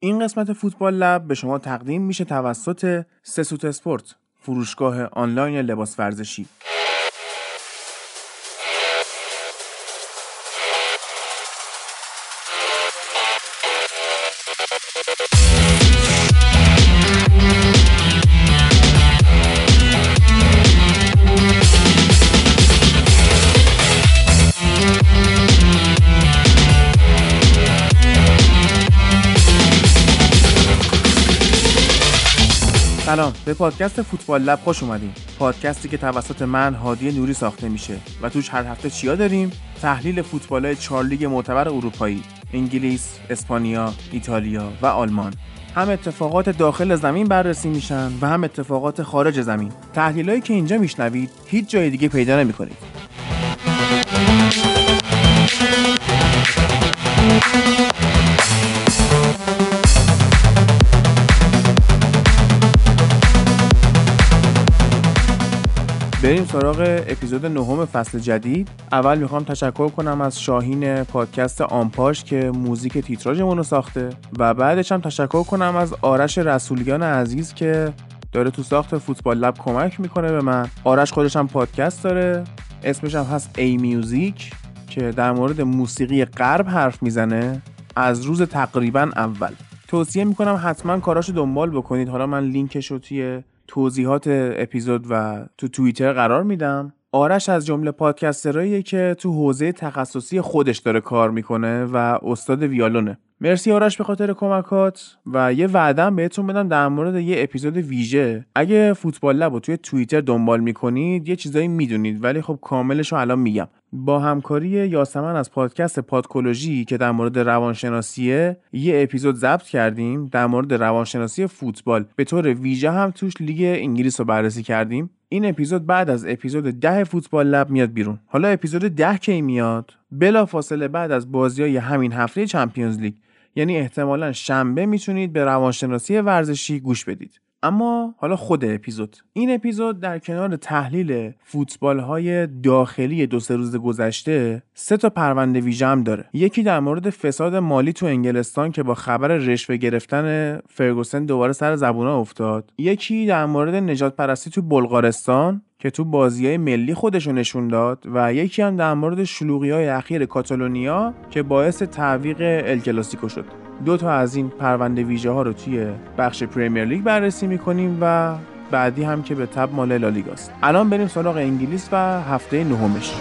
این قسمت فوتبال لب به شما تقدیم میشه توسط سسوت اسپورت فروشگاه آنلاین لباس ورزشی سلام. به پادکست فوتبال لب خوش اومدین. پادکستی که توسط من هادی نوری ساخته میشه و توش هر هفته چیا داریم؟ تحلیل فوتبال های چهار لیگ معتبر اروپایی انگلیس اسپانیا ایتالیا و آلمان. هم اتفاقات داخل زمین بررسی میشن و هم اتفاقات خارج زمین. تحلیلایی که اینجا میشنوید هیچ جای دیگه پیدا نمی‌کنید. بریم سراغ اپیزود نهم فصل جدید. اول می‌خوام تشکر کنم از شاهین پادکست آمپاش که موزیک تیتراژمون رو ساخته و بعدش هم تشکر کنم از آرش رسولیان عزیز که داره تو ساخت فوتبال لب کمک می‌کنه به من. آرش خودش هم پادکست داره. اسمش هم هست ای میوزیک که در مورد موسیقی غرب حرف می‌زنه. از روز تقریبا اول. توصیه می‌کنم حتما کاراشو دنبال بکنید. حالا من لینکش رو توی توضیحات اپیزود و تو توییتر قرار میدم. آرش از جمله پادکستراییه که تو حوزه تخصصی خودش داره کار می‌کنه و استاد ویالونه. مرسی آرش به خاطر کمکات و یه وعدم بهتون بدم در مورد یه اپیزود ویژه. اگه فوتبال لب و توی توییتر دنبال می‌کنید یه چیزایی می‌دونید ولی خب کاملش رو الان میگم. با همکاری یاسمن از پادکست پادکولوژی که در مورد روانشناسیه یه اپیزود ضبط کردیم در مورد روانشناسی فوتبال. به طور ویژه هم توش لیگ انگلیس رو بررسی کردیم. این اپیزود بعد از اپیزود ده فوتبال لب میاد بیرون. حالا اپیزود ده کی میاد؟ بلا فاصله بعد از بازی های همین هفته Champions League. یعنی احتمالا شنبه می‌تونید به روانشناسی ورزشی گوش بدید. اما حالا خود اپیزود. این اپیزود در کنار تحلیل فوتبال های داخلی دو سه روز گذشته سه تا پرونده ویژه هم داره. یکی در مورد فساد مالی تو انگلستان که با خبر رشوه گرفتن فرگوسن دوباره سر زبونا افتاد. یکی در مورد نجات پرستی تو بلغارستان. که تو بازی های ملی خودشو نشون داد و یکی هم در مورد شلوغی های اخیر کاتالونیا که باعث تعویق الکلاسیکو شد. دو تا از این پرونده ویژه ها رو توی بخش پریمیر لیگ بررسی می‌کنیم و بعدی هم که به تب مال لالیگاست. الان بریم سراغ انگلیس و هفته نهمش.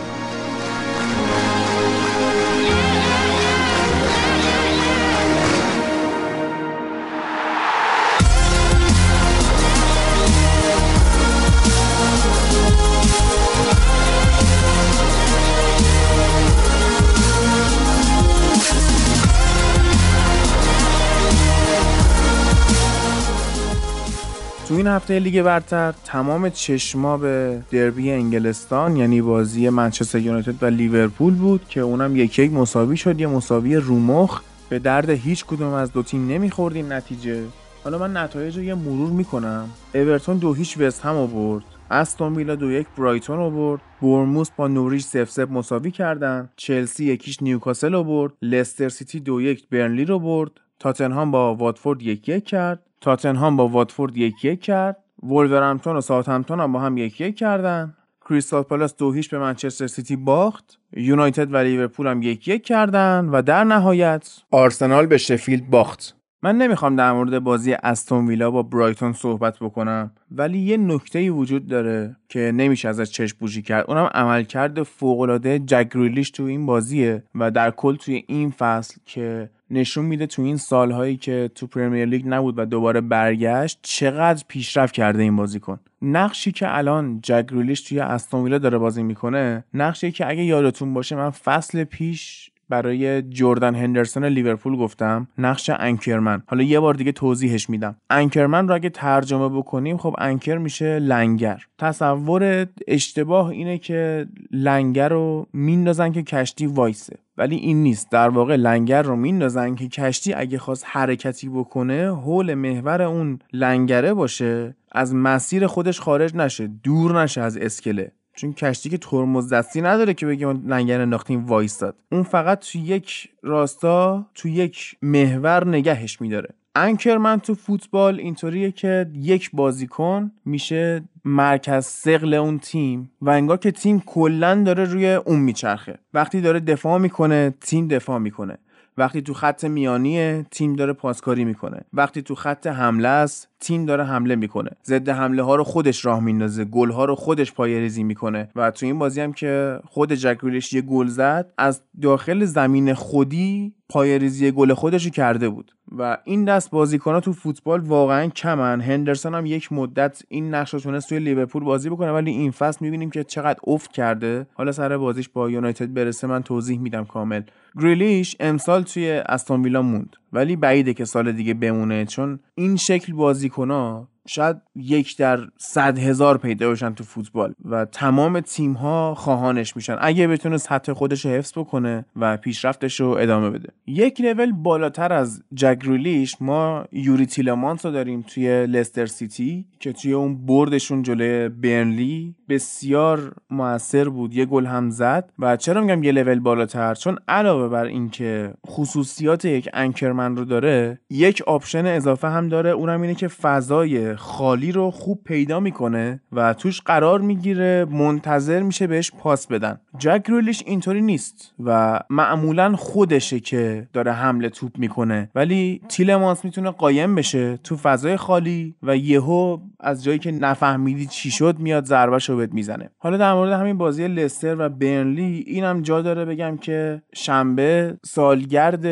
این هفته لیگ برتر تمام چشما به دربی انگلستان یعنی بازی منچستر یونایتد و لیورپول بود که اونم یک یک مساوی شد یه مساوی رومخ به درد هیچ کدوم از دو تیم نمی‌خورد این نتیجه. حالا من نتایج رو یه مرور می‌کنم. اورتون دو هیچ وست هم رو برد. استون ویلا دو یک برایتون رو برد. بورنموث با نوریچ صفر صفر مساوی کردن. چلسی یک هیچ نیوکاسل رو برد. لستر سیتی دو یک برنلی رو برد. تاتنهام با واتفورد یک یک کرد. تاتنهام با واتفورد یک یک کرد. وولورهمپتون و ساوثهمپتون هم با هم یک یک کردن. کریستال پالاس دو هیچ به منچستر سیتی باخت. یونایتد و لیورپول هم یک یک کردن و در نهایت آرسنال به شفیلد باخت. من نمی‌خوام در مورد بازی استون ویلا با برایتون صحبت بکنم ولی یه نکته وجود داره که نمیشه ازش چشم پوشی کرد. اونم عملکرد فوقالعاده جک گریلیش تو این بازیه و در کل توی این فصل که نشون میده تو این سالهایی که تو پرمیر لیگ نبود و دوباره برگشت چقدر پیشرفت کرده این بازیکن. نقشی که الان جک توی استون داره بازی می‌کنه نقشی که اگه یادتون باشه من فصل پیش برای جردن هندرسون لیورپول گفتم نقش انکرمن. حالا یه بار دیگه توضیحش میدم. انکرمن رو اگه ترجمه بکنیم خب انکر میشه لنگر. تصور اشتباه اینه که لنگر رو میندازن که کشتی وایسه. ولی این نیست. در واقع لنگر رو میندازن که کشتی اگه خواست حرکتی بکنه حول محور اون لنگره باشه از مسیر خودش خارج نشه دور نشه از اسکله. چون کشتی که ترمز دستی نداره که بگه لنگر انداختیم وایستاد. اون فقط تو یک راستا تو یک محور نگهش میداره. انکرمن تو فوتبال اینطوریه که یک بازیکن میشه مرکز سقل اون تیم و انگار که تیم کلا داره روی اون میچرخه. وقتی داره دفاع می‌کنه تیم دفاع می‌کنه. وقتی تو خط میانیه تیم داره پاسکاری می‌کنه. وقتی تو خط حمله است تیم داره حمله می‌کنه. ضد حمله ها رو خودش راه میندازه گل ها رو خودش پای ریزی می‌کنه و تو این بازی هم که خود جک یه گل زد از داخل زمین خودی پای ریزی گل خودش رو کرده بود. و این دست بازیکن تو فوتبال واقعا کمن. هندرسون هم یک مدت این نقش رو تونست توی لیورپول بازی بکنه ولی این فصل می‌بینیم که چقدر افت کرده. حالا سر بازیش با یونایتد برسه من توضیح میدم کامل. گریلیش امسال توی استون ویلا موند ولی بعیده که سال دیگه بمونه چون این شکل بازیکنها شاید یک در صد هزار پیدا باشن تو فوتبال و تمام تیم ها خواهانش میشن. اگه بتونه سطح خودش رو حفظ بکنه و پیشرفتش رو ادامه بده. یک لول بالاتر از جگرولیش ما یوری تیلمانس رو داریم توی لستر سیتی که توی اون بردشون جلوی برنلی بسیار موثر بود. یه گل هم زد. و چرا میگم یه لول بالاتر؟ چون علاوه بر اینکه خصوصیات یک anchorman رو داره یک option اضافه هم داره. اونم اینه که فضای خالی رو خوب پیدا می‌کنه و توش قرار می‌گیره منتظر میشه بهش پاس بدن. جک گریلیش اینطوری نیست و معمولا خودشه که داره حمل توپ می‌کنه. ولی تیلمانس می‌تونه قایم بشه تو فضای خالی و یهو از جایی که نفهمیدی چی شد میاد ضربه رو بهت می‌زنه. حالا در مورد همین بازی لستر و برنلی اینم جا داره بگم که شنبه سالگرد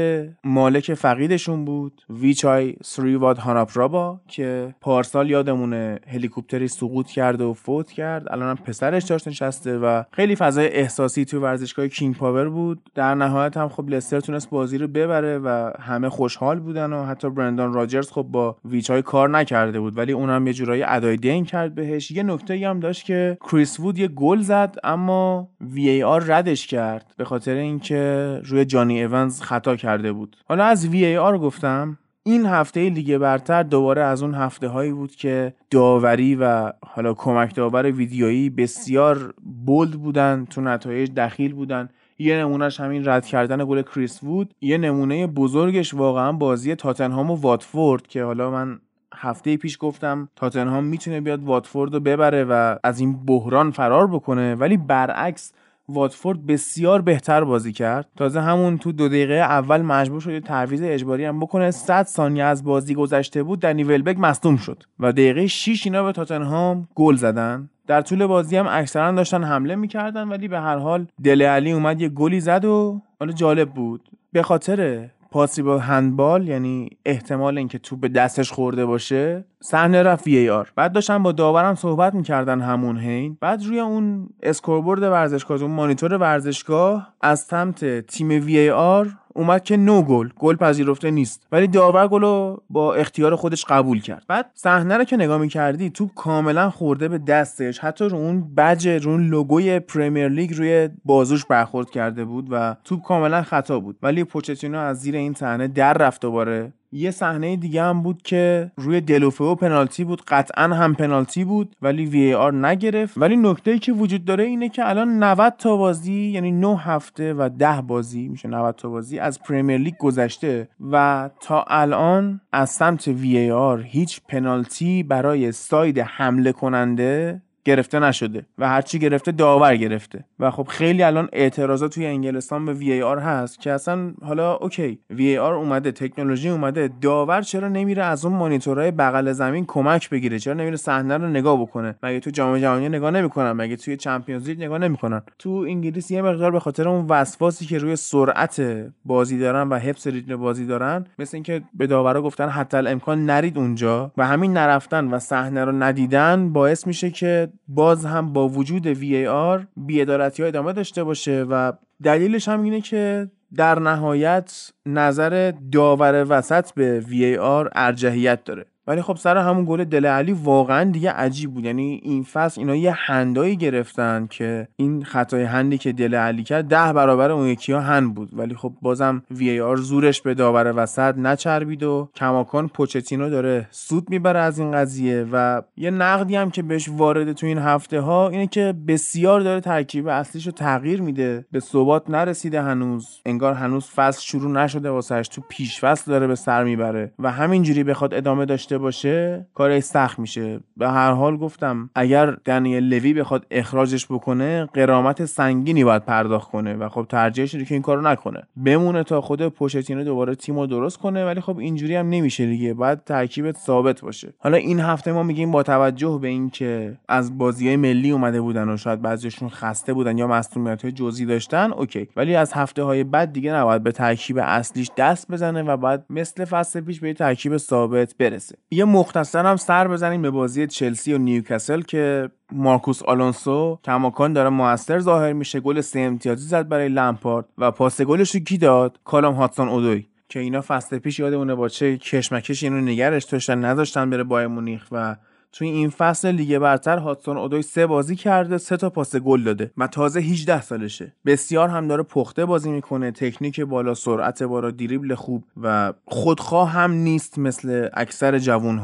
مالک فقیدشون بود ویچای سریوادهاناپرابا که پارسال یادمونه هلیکوپتری سقوط کرده و فوت کرد. الان هم پسرش جاش نشسته و خیلی فضای احساسی تو ورزشگاه کینگ پاور بود. در نهایت هم خب لستر تونست بازی رو ببره و همه خوشحال بودن و حتی برندان راجرز خب با ویچای کار نکرده بود. ولی اونم یه جورایی ادای دین کرد بهش. یه نکته هم داشت که کریس وود یه گل زد اما VAR ردش کرد به خاطر اینکه روی جانی ایونز خطا کرده بود. حالا از VAR گفتم. این هفته لیگ برتر دوباره از اون هفته هایی بود که داوری و حالا کمک داور ویدیویی بسیار bold بودن تو نتایج دخیل بودن. یه نمونهش همین رد کردن گل کریس وود. یه نمونه بزرگش واقعا بازی تاتنهام و واتفورد که حالا من هفته پیش گفتم تاتنهام می‌تونه بیاد واتفورد رو ببره و از این بحران فرار بکنه. ولی برعکس واتفورد بسیار بهتر بازی کرد. تازه همون تو دو دقیقه اول مجبور شد تعویض اجباری هم بکنه. 100 ثانیه از بازی گذشته بود دنی ولبک مصدوم شد و دقیقه 6 اینا به تاتنهام گل زدن. در طول بازی هم اکثرا داشتن حمله می‌کردن ولی به هر حال دله علی اومد یه گلی زد و حالا جالب بود. به خاطر possible handball یعنی احتمال اینکه توپ به دستش خورده باشه صحنه رفت VAR بعد داشتن با داورم صحبت می‌کردن همون حین بعد روی اون scoreboard ورزشگاه اون مانیتور ورزشگاه از سمت تیم VAR اومد که no goal. گل پذیرفته نیست. ولی داور گل رو با اختیار خودش قبول کرد. بعد صحنه رو که نگاه می‌کردی توپ کاملا خورده به دستش. حتی رو اون بج رو اون لوگوی پرمیر لیگ روی بازوش برخورد کرده بود و توپ کاملا خطا بود. ولی پوچتینو از زیر این صحنه در رفت دوباره. یه صحنه دیگه هم بود که روی دلوفئو پنالتی بود. قطعا هم پنالتی بود ولی VAR نگرفت. ولی نکته ای که وجود داره اینه که الان 90 تا بازی یعنی 9 هفته و 10 بازی میشه 90 تا بازی از پریمیر لیگ گذشته و تا الان از سمت VAR هیچ پنالتی برای side حمله کننده گرفته نشده و هرچی گرفته داور گرفته. و خب خیلی الان اعتراضات توی انگلستان به VAR هست که اصلا حالا OK VAR اومده تکنولوژی اومده. داور چرا نمیره از اون مانیتورهای بغل زمین کمک بگیره؟ چرا نمیره صحنه رو نگاه بکنه؟ مگه تو جام جهانی نگاه نمی‌کنن؟ مگه توی چمپیونز لیگ نگاه نمی‌کنن؟ تو انگلیس یه مقدار به خاطر اون وسواسی که روی سرعت بازی دارن و حفظ ریتم بازی دارن مثل اینکه به داورا گفتن حتی الامکان نرید اونجا و همین نرفتن و صحنه رو ندیدن باعث میشه که باز هم با وجود وی آر بیادارتی ها ادامه داشته باشه و دلیلش هم اینه که در نهایت نظر داور وسط به وی آر ارجحیت داره. ولی خب سر همون گل دل علی واقعا دیگه عجیب بود. یعنی این فصل اینا یه هندایی گرفتن که این خطای هندی که دل علی کرد ده برابر اون یکی ها هند بود. ولی خب بازم وی آر زورش به داور وسط نچربید و کماکان پوچتینو داره سود می‌بره از این قضیه و یه نقدی هم که بهش وارد تو این هفته ها اینه که بسیار داره ترکیب اصلیش رو تغییر میده. به ثبات نرسیده هنوز. انگار هنوز فصل شروع نشده واسهش تو پیش فصل داره به سر می‌بره و همینجوری بخواد ادامه داشته باشه کارش سخت میشه. به هر حال گفتم اگر دنیل لوی بخواد اخراجش بکنه قرامت سنگینی باید پرداخت کنه و خب ترجیحش اینه که این کارو نکنه. بمونه تا خود پوشتینو دوباره تیمو درست کنه ولی خب اینجوری هم نمیشه دیگه. باید ترکیبت ثابت باشه. حالا این هفته ما میگیم با توجه به اینکه از بازی ملی اومده بودن و شاید بعضیشون خسته بودن یا مصونیت جزئی داشتن اوکی. ولی از هفته های بعد دیگه نباید به ترکیب اصلیش دست بزنه و بعد مثل فصل پیش به ترکیب ثابت برسه. یه مختصر هم سر بزنیم به بازی چلسی و نیوکاسل که مارکوس آلونسو کماکان داره موثر ظاهر میشه. گل سه امتیازی زد برای لمپارد و پاس گلش رو کی داد؟ کالام هاتسون اودوی. که اینا فصل پیش یادمونه با چه کشمکش اینو نگهش داشتن نذاشتن بره بایرن مونیخ و توی این فصل لیگ برتر هاتسون اودوی سه بازی کرده سه تا پاس گل داده و تازه 18 سالشه. بسیار هم داره پخته بازی می‌کنه تکنیک بالا سرعت بالا دریبل خوب و خودخواه هم نیست مثل اکثر جوون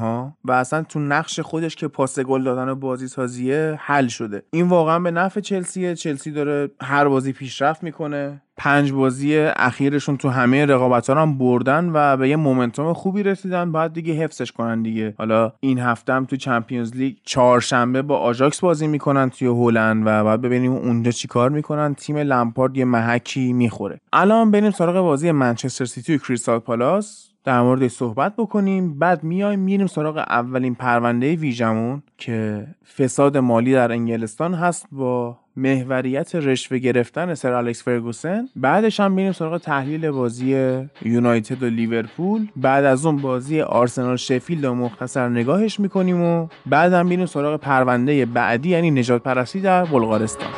و اصلا تو نقش خودش که پاس گل دادن و بازی سازیه حل شده. این واقعا به نفع چلسیه. چلسی داره هر بازی پیشرفت می‌کنه. پنج بازی اخیرشون تو همه رقابت ها هم بردن و به یه momentum خوبی رسیدن. باید دیگه حفظش کنن دیگه. حالا این هفته هم تو چمپیونز لیگ چهارشنبه با آژاکس بازی می‌کنن توی هلند و بعد ببینیم اونجا چیکار می‌کنن. تیم لمپارد یه محکی می‌خوره. الان بریم سراغ بازی منچستر سیتی و کریستال پالاس. در موردش صحبت بکنیم. بعد میایم میریم سراغ اولین پرونده ویژمون که فساد مالی در انگلستان هست با محوریت رشوه گرفتن سر الکس فرگوسن. بعدش هم میریم سراغ تحلیل بازی یونایتد و لیورپول. بعد از اون بازی آرسنال شفیلد و مختصر نگاهش می‌کنیم و بعد هم میریم سراغ پرونده بعدی یعنی نجات پرستی در بلغارستان.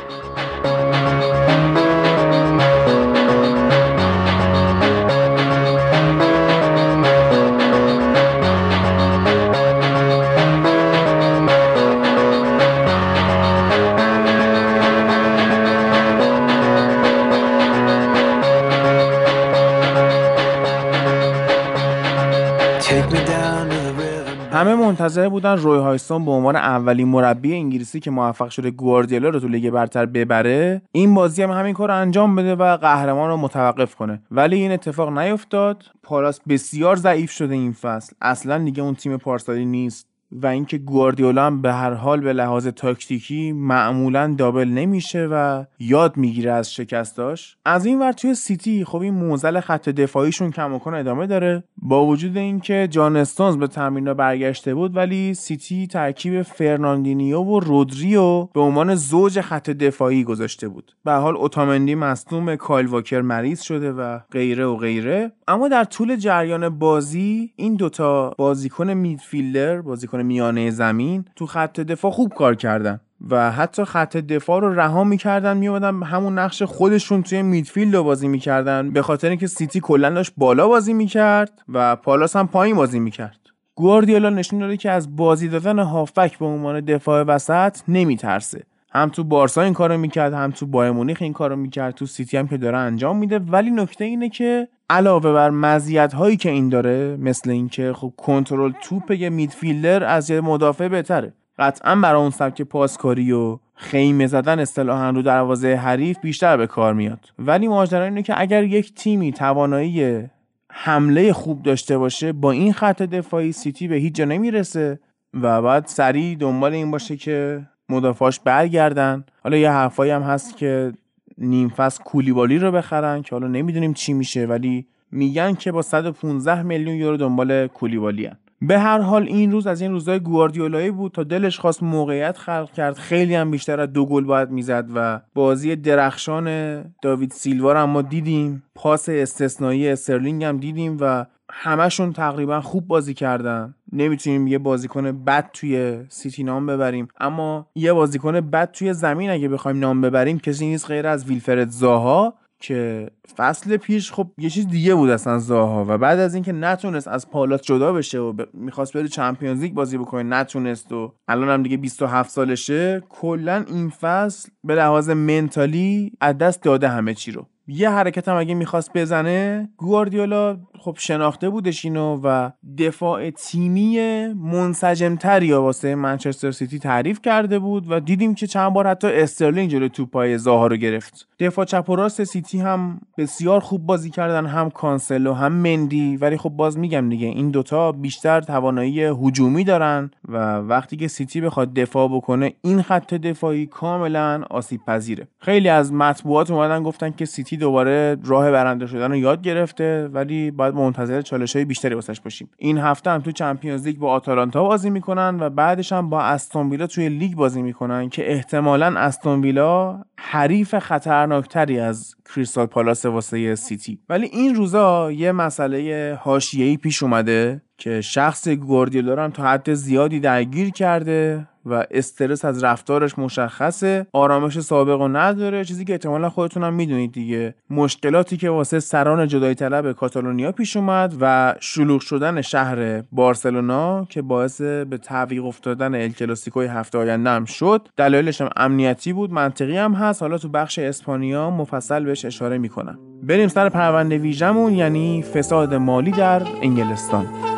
منتظر بودن روی هاجسون به عنوان اولین مربی انگلیسی که موفق شده گواردیولا رو تو لیگ برتر ببره این بازی هم همین کار انجام بده و قهرمان رو متوقف کنه. ولی این اتفاق نیفتاد. پالاس بسیار ضعیف شده این فصل. اصلا دیگه اون تیم پارسالی نیست. و اینکه گواردیولا هم به هر حال به لحاظ تاکتیکی معمولا double نمیشه و یاد می‌گیره از شکستاش. از این ور توی سیتی خب این معضل خط دفاعیشون کماکان ادامه داره. با وجود اینکه جان استونز به تمرین برگشته بود ولی سیتی ترکیب فرناندینیو و رودری رو به عنوان زوج خط دفاعی گذاشته بود. به حال اوتامندی مصدوم کایل واکر مریض شده و غیره و غیره. اما در طول جریان بازی این دوتا بازیکن midfielder بازیکن میانه زمین تو خط دفاع خوب کار کردن و حتی خط دفاع رو رها می‌کردن میومدن همون نقش خودشون توی midfield رو بازی می‌کردن. به خاطر اینکه سیتی کلا داشت بالا بازی می‌کرد و پالاس هم پایین بازی می‌کرد. گواردیولا نشون داده که از بازی دادن هافبک به عنوان دفاع وسط نمیترسه. هم تو بارسا این کارو می‌کرد هم تو بایر مونیخ این کارو می‌کرد تو سیتی هم که داره انجام میده. ولی نکته اینه که علاوه بر مزیت هایی که این داره مثل اینکه خب کنترل توپ یه میدفیلدر از یه مدافع بهتره. قطعا برای اون سبک پاسکاری و خیمه زدن اصطلاحا رو دروازه حریف بیشتر به کار میاد. ولی ماجرا اینه که اگر یک تیمی توانایی حمله خوب داشته باشه با این خط دفاعی سیتی به هیچ جا نمی‌رسه و بعد سریع دنبال این باشه که مدافعاش برگردن. حالا یه حرفایی هم هست که نیم کولیبالی رو بخرن که حالا نمی‌دونیم چی میشه ولی میگن که با 115 میلیون یورو دنبال کولیبالی هن. به هر حال این روز از این روزهای گواردیولایی بود تا دلش خواست موقعیت خلق کرد خیلی هم بیشتر از دو گل باید می‌زد و بازی درخشان داوید سیلوا رو ما دیدیم پاس استثنایی استرلینگ هم دیدیم و همشون تقریبا خوب بازی کردن. نمی‌تونیم یه بازیکن بد توی سیتی نام ببریم. اما یه بازیکن بد توی زمین اگه بخوایم نام ببریم کسی نیست غیر از ویلفرد زاها که فصل پیش خب یه چیز دیگه بود اصلا زاها. و بعد از اینکه نتونست از پالاس جدا بشه و ب... می‌خواست بره Champions League بازی بکنه نتونست و الان هم دیگه 27 سالشه کلا این فصل به لحاظ mentally از دست داده همه چی رو. یه حرکت هم اگه می‌خواست بزنه گواردیولا خب شناخته بودش اینو و دفاع تیمی منسجمتری واسه منچستر سیتی تعریف کرده بود و دیدیم که چند بار حتی استرلینگ جلو توپای زاها رو گرفت. دفاع چپ و راست سیتی هم بسیار خوب بازی کردن هم کانسلو هم مندی. ولی خب باز میگم دیگه این دوتا بیشتر توانایی هجومی دارن و وقتی که سیتی بخواد دفاع بکنه این خط دفاعی کاملا آسیب پذیره خیلی از مطبوعات اومدن گفتن که سیتی دوباره راه برنده شدن رو یاد گرفته ولی باید منتظر چالش های بیشتری واسش باشیم. این هفته هم تو Champions League با آتالانتا بازی می‌کنن و بعدش هم با استون ویلا توی لیگ بازی می‌کنن که احتمالا استون ویلا حریف خطرناکتری از کریستال پالاس واسه سیتی. ولی این روزا یه مسئله حاشیه‌ای پیش اومده که شخص گواردیولا هم تا حد زیادی درگیر کرده. و استرس از رفتارش مشخصه آرامش سابق و نداره چیزی که احتمالا خودتون هم می‌دونید دیگه. مشکلاتی که واسه سران جدایی طلب کاتالونیا پیش اومد و شلوغ شدن شهر بارسلونا که باعث به تعویق افتادن ال کلاسیکوی هفته آینده هم شد دلایلش هم امنیتی بود منطقی هم هست. حالا تو بخش اسپانیا مفصل بهش اشاره می‌کنم. بریم سر پرونده ویژمون یعنی فساد مالی در انگلستان.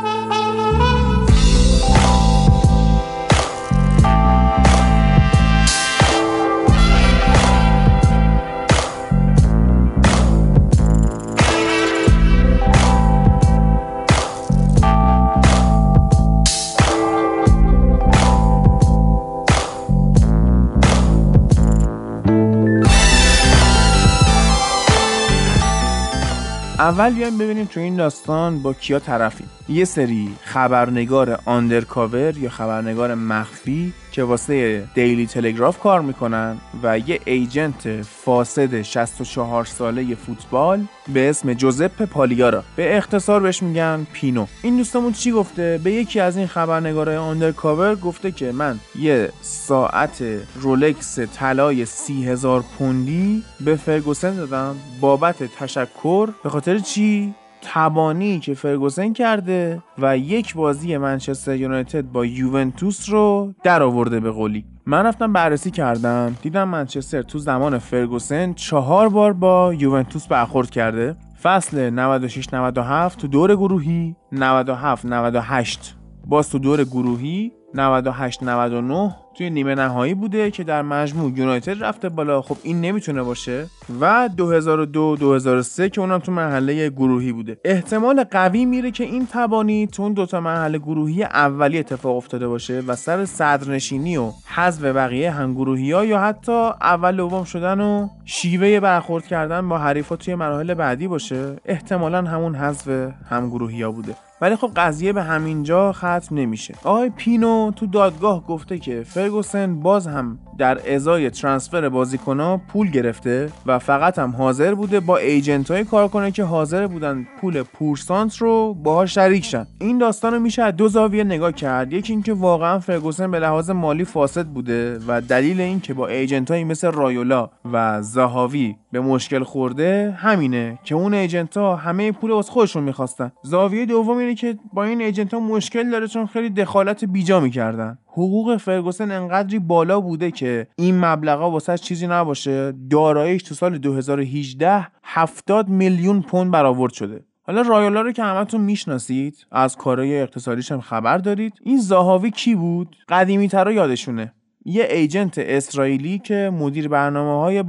اول بیایم ببینیم تو این داستان با کیا طرفیم. یه سری خبرنگار undercover یا خبرنگار مخفی که واسه دیلی تلگراف کار می‌کنن و یه agent فاسد 64 ساله فوتبال به اسم جوزپه پالیارا. به اختصار بهش میگن پینو. این دوستمون چی گفته؟ به یکی از این خبرنگارای undercover گفته که من یه ساعت رولکس طلای سی هزار پوندی به فرگوسن دادم بابت تشکر. به خاطر چی؟ تبانی که فرگوسن کرده و یک بازی منچستر یونایتد با یوونتوس رو در آورده به قولی. من رفتم بررسی کردم دیدم منچستر تو زمان فرگوسن چهار بار با یوونتوس برخورد کرده. فصل 96 97 تو دور گروهی 97 98 باز تو دور گروهی 98 99 توی نیمه نهایی بوده که در مجموع یونایتد رفته بالا. خب این نمی‌تونه باشه. و 2002 2003 که اونم تو مرحله گروهی بوده. احتمال قوی میره که این تبانی تو اون دوتا مرحله گروهی اولی اتفاق افتاده باشه و سر صدرنشینی و حذف بقیه هم گروهی ها یا حتی اول دوم شدن و شیوه برخورد کردن با حریفا توی مراحل بعدی باشه. احتمالا همون حذف هم گروهی ها بوده. ولی خب قضیه به همینجا ختم نمیشه. آقای پینو تو دادگاه گفته که فرگوسن باز هم در ازای ترانسفر بازیکنها پول گرفته و فقط هم حاضر بوده با ایجنت های کار کنه که حاضر بودن پول پورسانت رو باها شریک شن. این داستان رو میشه از دو زاویه نگاه کرد. یکی اینکه واقعا فرگوسن به لحاظ مالی فاسد بوده و دلیل این که با ایجنت هایی مثل رایولا و زهاوی به مشکل خورده همینه که اون ایجنت ها همه پول از خودشون می‌خواستن. زاویه دوم اینه که با این ایجنت ها مشکل داره چون خیلی دخالت بیجا می‌کردن. حقوق فرگوسن انقدری بالا بوده که این مبلغا واسه چیزی نباشه. داراییش تو سال 2018 70 میلیون پوند برآورد شده. حالا رایولا رو که همتون می‌شناسید از کارهای اقتصادیش هم خبر دارید. این زاهاوی کی بود؟ قدیمی ترا یادشونه. یه ایجنت اسرائیلی که مدیر برنامه های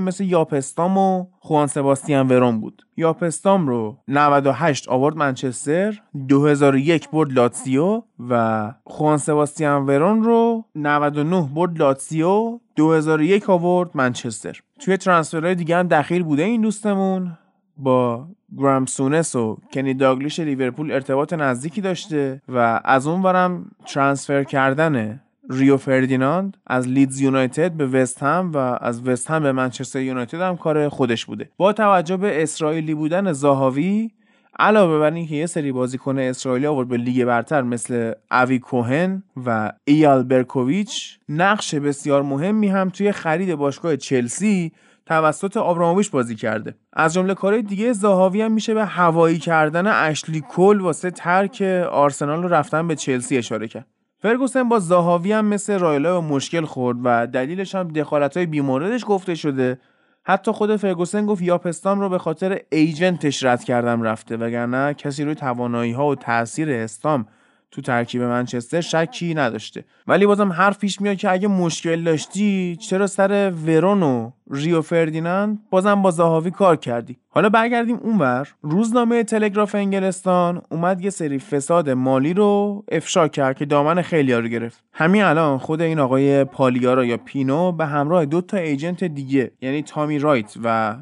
مثل یاپستام و خوان سباستیان ورون بود. یاپستام رو 98 آورد منچستر 2001 برد لاتسیو و خوان سباستیان ورون رو 99 برد لاتسیو 2001 آورد منچستر. توی ترانسفرهای دیگه هم دخیل بوده این دوستمون با گرام سونس و کنی داگلیش لیورپول ارتباط نزدیکی داشته و از اون برم ترانسفر کردن ریو فردیناند از لیدز یونایتد به وست هم و از وست هم به منچستر یونایتد هم کار خودش بوده. با توجه به اسرائیلی بودن زاهاوی علاوه بر اینکه یه سری بازیکن اسرائیلی آورد به لیگ برتر مثل اوی کوهن و ایال برکوویچ نقش بسیار مهمی هم توی خرید باشگاه چلسی توسط آبراموویچ بازی کرده. از جمله کارهای دیگه زاهاوی هم میشه به هوایی کردن اشلی کل واسه ترک آرسنال رو رفتن به چلسی اشاره کرد. فرگوسن با زاهاوی هم مثل رایلا به مشکل خورد و دلیلش هم دخالت های بیموردش گفته شده. حتی خود فرگوسن گفت یاپستان رو به خاطر ایجنتش رد کردم رفته وگرنه کسی روی توانایی ها و تاثیر استام تو ترکیب منچستر شکی نداشته. ولی بازم حرف پیش میاد که اگه مشکل داشتی چرا سر ورون و ریو فردیناند بازم با زاهاوی کار کردی؟ حالا برگردیم اونور. روزنامه تلگراف انگلستان اومد یه سری فساد مالی رو افشا کرد که دامن خیلی رو گرفت. همین الان خود این آقای پالیارا یا پینو به همراه دو تا ایجنت دیگه یعنی تامی رایت و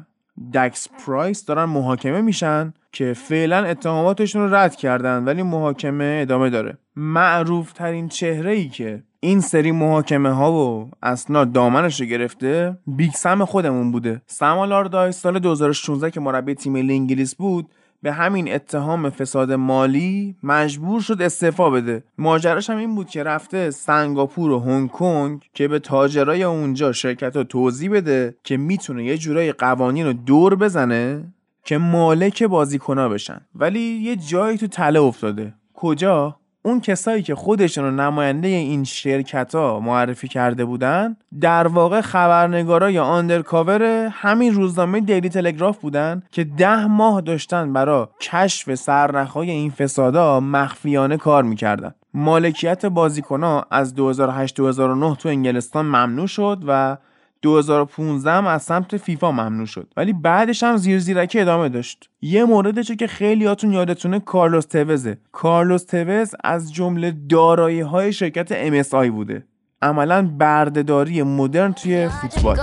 دکس پرایس دارن محاکمه میشن. که فعلا اتهاماتشون رو رد کردن ولی محاکمه ادامه داره. معروف ترین چهره ای که این سری محاکمه ها و اسناد دامنش رو گرفته Big Sam خودمون بوده. سم سال 2016 که مربی تیم ملی انگلیس بود به همین اتهام فساد مالی مجبور شد استعفا بده. ماجراش هم این بود که رفته سنگاپور و هنگ کنگ که به تاجرای اونجا شرکت رو توضیح بده که می‌تونه یه جورایی قوانین رو دور بزنه. که مالک بازیکنا بشن. ولی یه جایی تو تله افتاده. کجا؟ اون کسایی که خودشون رو نماینده این شرکت ها معرفی کرده بودن در واقع خبرنگارا یا آندرکاور همین روزنامه دیلی تلگراف بودن که ده ماه داشتن برای کشف سرنخهای این فسادا مخفیانه کار می‌کردن. مالکیت بازیکنها از 2008-2009 تو انگلستان ممنوع شد و 2015 هم از سمت فیفا ممنوع شد. ولی بعدش هم زیر زیرکی ادامه داشت. یه موردش که خیلیاتون یادتونه کارلوس توزه. کارلوس توز از جمله دارایی های شرکت MSI بوده. عملا بردهداری مدرن توی فوتبال.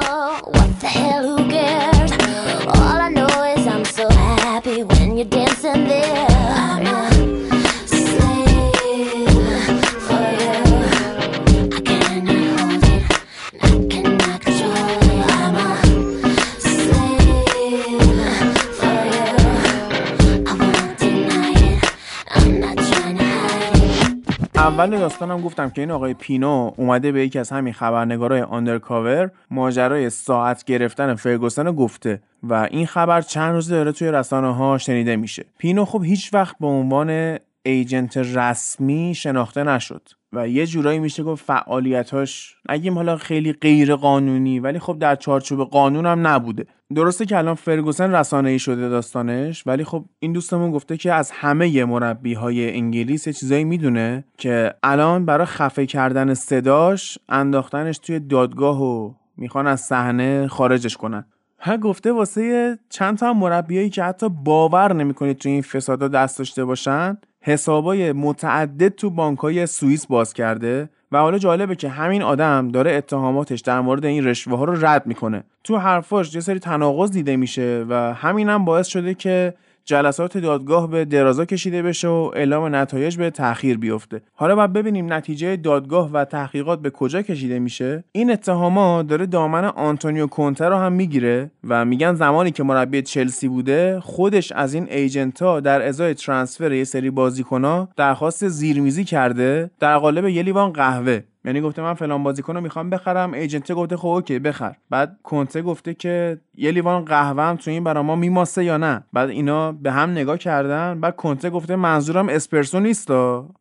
اول داستانم گفتم که این آقای پینو اومده به یکی از همین خبرنگارای آندرکاور ماجرای ساعت گرفتن فرگوسن گفته و این خبر چند روز داره توی رسانه ها شنیده میشه. پینو خب هیچ وقت به عنوان ایجنت رسمی شناخته نشد. و یه جورایی میشه گفت فعالیتاش اگه حالا خیلی غیر قانونی ولی خب در چارچوب قانون هم نبوده. درسته که الان فرگوسن رسانه ای شده داستانش ولی خب این دوستمون گفته که از همه مربی های انگلیس یه چیزایی می‌دونه که الان برای خفه کردن صداش انداختنش توی دادگاه و می‌خوان از صحنه خارجش کنن. ها گفته واسه چند تا مربیایی که حتی باور نمی‌کنید تو این فسادا دست داشته باشن حسابای متعدد تو بانکای سوئیس باز کرده و حالا جالبه که همین آدم داره اتهاماتش در مورد این رشوه ها رو رد می‌کنه. تو حرفاش یه سری تناقض دیده میشه و همینم هم باعث شده که جلسات دادگاه به درازا کشیده بشه و اعلام نتایج به تاخیر بیفته. حالا باید ببینیم نتیجه دادگاه و تحقیقات به کجا کشیده میشه. این اتهاما داره دامن آنتونیو کونته رو هم می‌گیره و میگن زمانی که مربی چلسی بوده خودش از این ایجنت ها در ازای ترانسفر یه سری بازیکنها درخواست زیرمیزی کرده. در قالب یه لیوان قهوه. یعنی گفته من فلان بازیکن رو می‌خوام بخرم. agent گفته خب okay بخر. بعد کنته گفته که یه لیوان قهوه هم تو این برا ما میماسه یا نه. بعد اینا به هم نگاه کردن. بعد کنته گفته منظورم اسپرسو نیست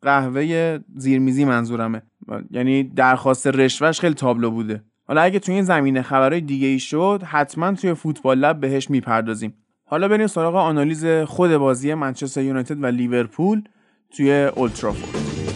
قهوه زیرمیزی منظورمه. یعنی درخواست رشوهش خیلی تابلو بوده. حالا اگه تو این زمینه خبرهای دیگه ای شد حتما توی فوتبال لب بهش می‌پردازیم. حالا بریم سراغ آنالیز خود بازی منچستر یونایتد و لیورپول توی اولترافورد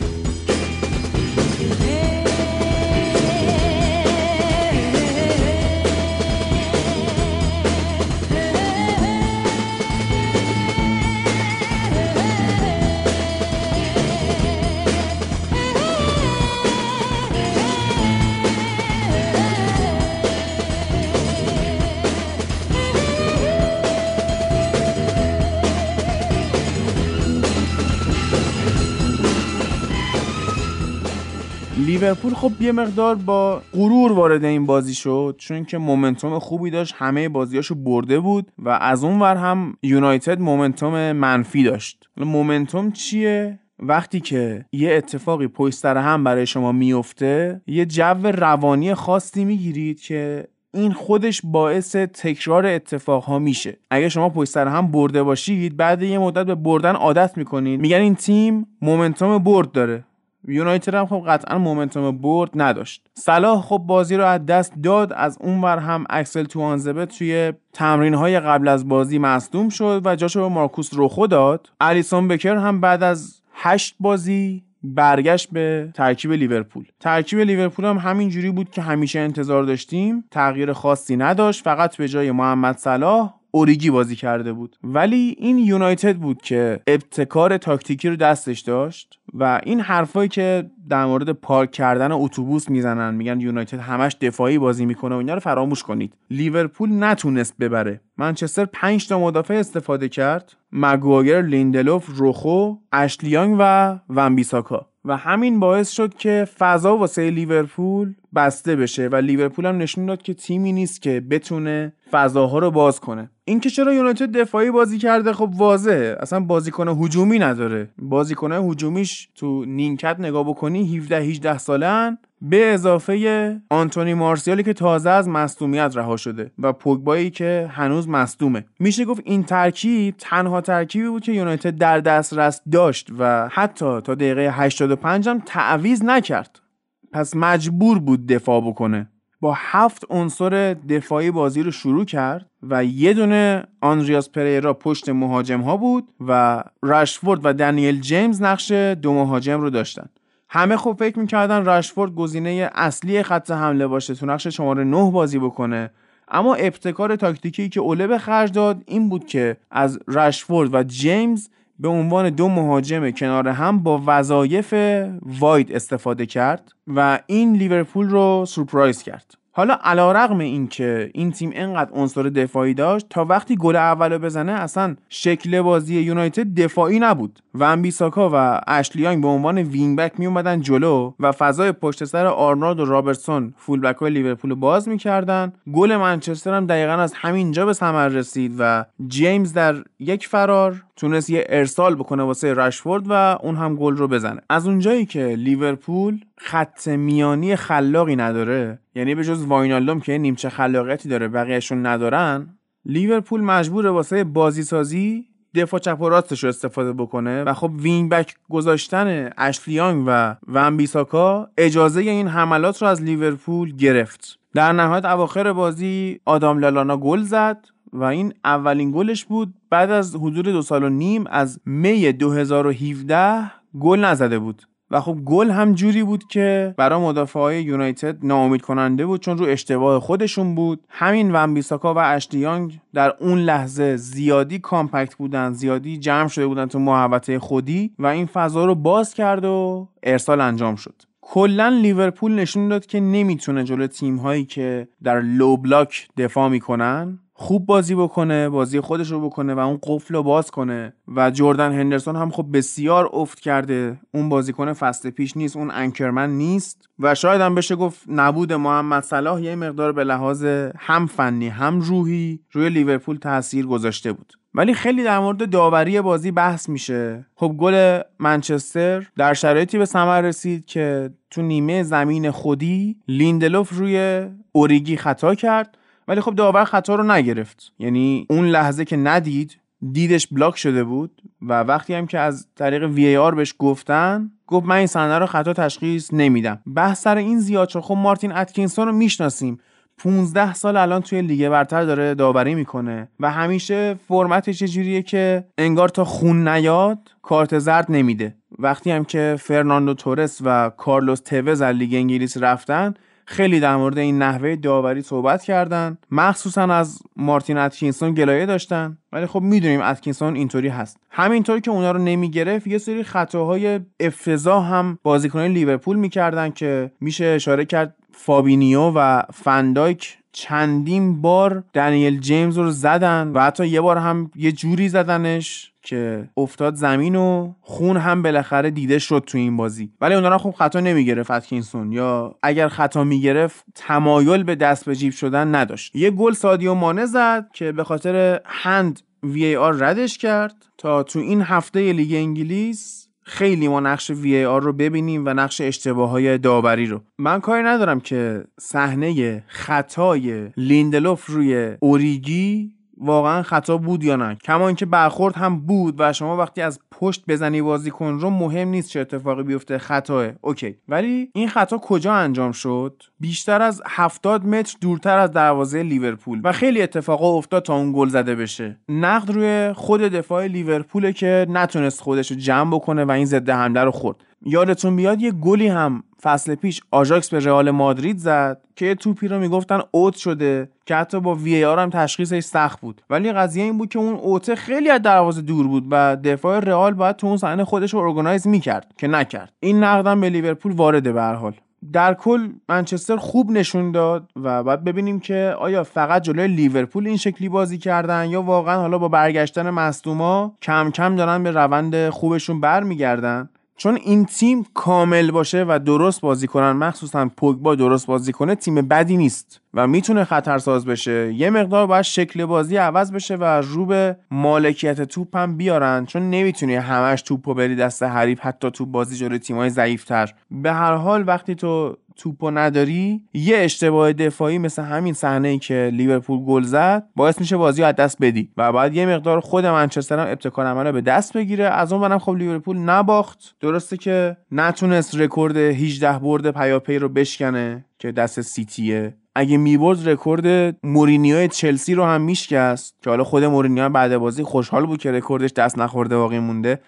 لیورپول خب یه مقدار با غرور وارد این بازی شد چون که momentum خوبی داشت همه بازیاشو برده بود و از اون ور هم یونایتد momentum منفی داشت. momentum چیه؟ وقتی که یه اتفاقی پشت سر هم برای شما میفته یه جو روانی خاصی می‌گیرید که این خودش باعث تکرار اتفاقها میشه. اگه شما پشت سر هم برده باشید بعد یه مدت به بردن عادت می‌کنید. میگن این تیم momentum برد داره. یونایتد هم خب قطعا momentum برد نداشت. صلاح خب بازی رو از دست داد از اونور هم اکسل توانزبه توی تمرین های قبل از بازی مصدوم شد و جاشو به مارکوس روخو داد. الیسون بکر هم بعد از هشت بازی برگشت به ترکیب لیورپول. ترکیب لیورپول هم همین جوری بود که همیشه انتظار داشتیم. تغییر خاصی نداشت فقط به جای محمد صلاح اوریگی بازی کرده بود. ولی این یونایتد بود که ابتکار تاکتیکی رو دستش داشت و این حرفایی که در مورد پارک کردن اتوبوس می‌زنن میگن یونایتد همش دفاعی بازی می‌کنه و اینا رو فراموش کنید. لیورپول نتونست ببره. منچستر 5 تا مدافع استفاده کرد. مگوایر لیندلوف روخو اشلی یانگ و ون بیساکا و همین باعث شد که فضا واسه لیورپول بسته بشه و لیورپول هم نشون داد که تیمی نیست که بتونه فضاها رو باز کنه. اینکه چرا یونایتد دفاعی بازی کرده خب واضحه. اصلا بازیکن هجومی نداره. بازیکن هجومیش تو نیمکت نگاه بکنی 17 18 سالن. به اضافه آنتونی مارسیالی که تازه از مصدومیت رها شده و پوگبایی که هنوز مصدومه. میشه گفت این ترکیب تنها ترکیبی بود که یونایتد در دسترس داشت و حتی تا دقیقه 85 هم تعویض نکرد. پس مجبور بود دفاع بکنه. با هفت عنصر دفاعی بازی رو شروع کرد و یه دونه آندریاس پریرا پشت مهاجم ها بود و رشفورد و دنیل جیمز نقش دو مهاجم رو داشتن. همه خب فکر می‌کردن رشفورد گزینه اصلی خط حمله باشه تو نقش شماره 9 بازی بکنه. اما ابتکار تاکتیکی که اوله به خرج داد این بود که از رشفورد و جیمز به عنوان دو مهاجم کنار هم با وظایف واید استفاده کرد و این لیورپول رو سورپرایز کرد. حالا علی‌رغم این تیم انقدر عنصر دفاعی داشت تا وقتی گل اولو بزنه اصلا شکل بازی یونایتد دفاعی نبود. و ون‌بیساکا و اشلی یانگ به عنوان wing back می اومدن جلو و فضای پشت سر آرنولد و رابرتسون full back های لیورپول باز می‌کردن. گل منچستر هم دقیقا از همینجا به ثمر رسید و جیمز در یک فرار تونست یه ارسال بکنه واسه رشفورد و اون هم گل رو بزنه. از اونجایی که لیورپول خط میانی خلاقی نداره؟ یعنی به جز واینالدوم که نیمچه خلاقیتی داره بقیهشون ندارن؟ لیورپول مجبوره واسه بازی سازی دفاع چپ و راستش رو استفاده بکنه و خب wing back گذاشتن اشلی یانگ و ون بیساکا اجازه این حملات رو از لیورپول گرفت. در نهایت اواخر بازی آدام لالانا گل زد و این اولین گلش بود. بعد از حدود دو سال و نیم از می 2017 گل نزده بود. و خب گل هم جوری بود که برای مدافع های یونایتد ناامید کننده بود چون رو اشتباه خودشون بود. همین ون‌بیساکا و اشلی یانگ در اون لحظه زیادی compact بودن زیادی جمع شده بودن تو محوطه خودی و این فضا رو باز کرد و ارسال انجام شد. کلا لیورپول نشون داد که نمی‌تونه جلو تیم هایی که در low block دفاع می‌کنن خوب بازی بکنه بازی خودش رو بکنه و اون قفل رو باز کنه. و جردن هندرسون هم خب بسیار افت کرده. اون بازیکن first pace نیست اون anchor man نیست. و شاید هم بشه گفت نبود محمد صلاح یه مقدار به لحاظ هم فنی هم روحی روی لیورپول تاثیر گذاشته بود. ولی خیلی در مورد داوری بازی بحث میشه. خب گل منچستر در شرایطی به ثمر رسید که تو نیمه زمین خودی لیندلوف روی اوریگی خطا کرد. ولی خب داور خطا رو نگرفت. یعنی اون لحظه که ندید دیدش block شده بود و وقتی هم که از طریق VAR بهش گفتن گفت من این صحنه رو خطا تشخیص نمیدم. بحث سر این زیاد شد. خب مارتین اتکینسون رو می‌شناسیم. 15 سال الان توی لیگ برتر داره داوری می‌کنه و همیشه فرمتش جوریه که انگار تا خون نیاد کارت زرد نمیده. وقتی هم که فرناندو تورس و کارلوس توز از لیگ انگلیس رفتن خیلی در مورد این نحوه داوری صحبت کردن. مخصوصا از مارتین اتکینسون گلایه داشتن. ولی خب می‌دونیم اتکینسون اینطوری هست. همینطور که اونا رو نمی‌گرفت یه سری خطاهای افتضاح هم بازیکنان لیورپول می‌کردن که میشه اشاره کرد فابینیو و فن‌دایک چندین بار دنیل جیمز رو زدن و حتی یه بار هم یه جوری زدنش که افتاد زمین و خون هم بالاخره دیده شد تو این بازی. ولی اونا خب خطا نمی‌گرفت اتکینسون یا اگر خطا می‌گرفت تمایل به دست به جیب شدن نداشت. یه گل سادیو مانه زد که به خاطر hand، VAR ردش کرد تا تو این هفته لیگ انگلیس خیلی ما نقش VAR رو ببینیم و نقش اشتباه های داوری رو. من کاری ندارم که صحنه خطای لیندلوف روی اوریگی واقعا خطا بود یا نه. کما اینکه برخورد هم بود و شما وقتی از پشت بزنی بازیکن رو مهم نیست چه اتفاقی بیفته خطاه. Okay. ولی این خطا کجا انجام شد؟ بیشتر از 70 متر دورتر از دروازه لیورپول. و خیلی اتفاقا افتاد تا اون گل زده بشه. نقد روی خود دفاع لیورپول که نتونست خودش رو جمع بکنه و این ضد حمله رو خورد. یادتون بیاد یه گلی هم فصل پیش آژاکس به رئال مادرید زد که یه توپی رو می‌گفتن اوت شده که حتی با VAR هم تشخیصش سخت بود. ولی قضیه این بود که اون اوته خیلی از دروازه دور بود و دفاع رئال باید تو اون صحنه خودش رو ارگانایز می‌کرد که نکرد. این نقدم به لیورپول وارده به حال. در کل منچستر خوب نشون داد و باید ببینیم که آیا فقط جلوی لیورپول این شکلی بازی کردن یا واقعا حالا با برگشتن مصدوما کم کم دارن به روند خوبشون برمیگردن. چون این تیم کامل باشه و درست بازی کنن مخصوصا پوگبا درست بازی کنه تیم بدی نیست و می‌تونه خطرساز بشه. یه مقدار باید شکل بازی عوض بشه و رو به مالکیت توپ هم بیارن چون نمی‌تونی همش توپو بری دست حریف حتی تو بازی جلوی تیمای ضعیفتر. به هر حال وقتی تو توپو نداری یه اشتباه دفاعی مثل همین صحنه ای که لیورپول گل زد باعث میشه بازی از دست بدی و بعد یه مقدار خود منچستر هم ابتکار عملو به دست بگیره. از اون برم خب لیورپول نباخت. درسته که نتونست رکورد 18 برد پیاپی رو بشکنه که دست سیتیه. اگه می‌برد رکورد مورینیو چلسی رو هم میشکست که حالا خود مورینیو بعد بازی خوشحال بود که رکوردش دست نخورده باقی مونده.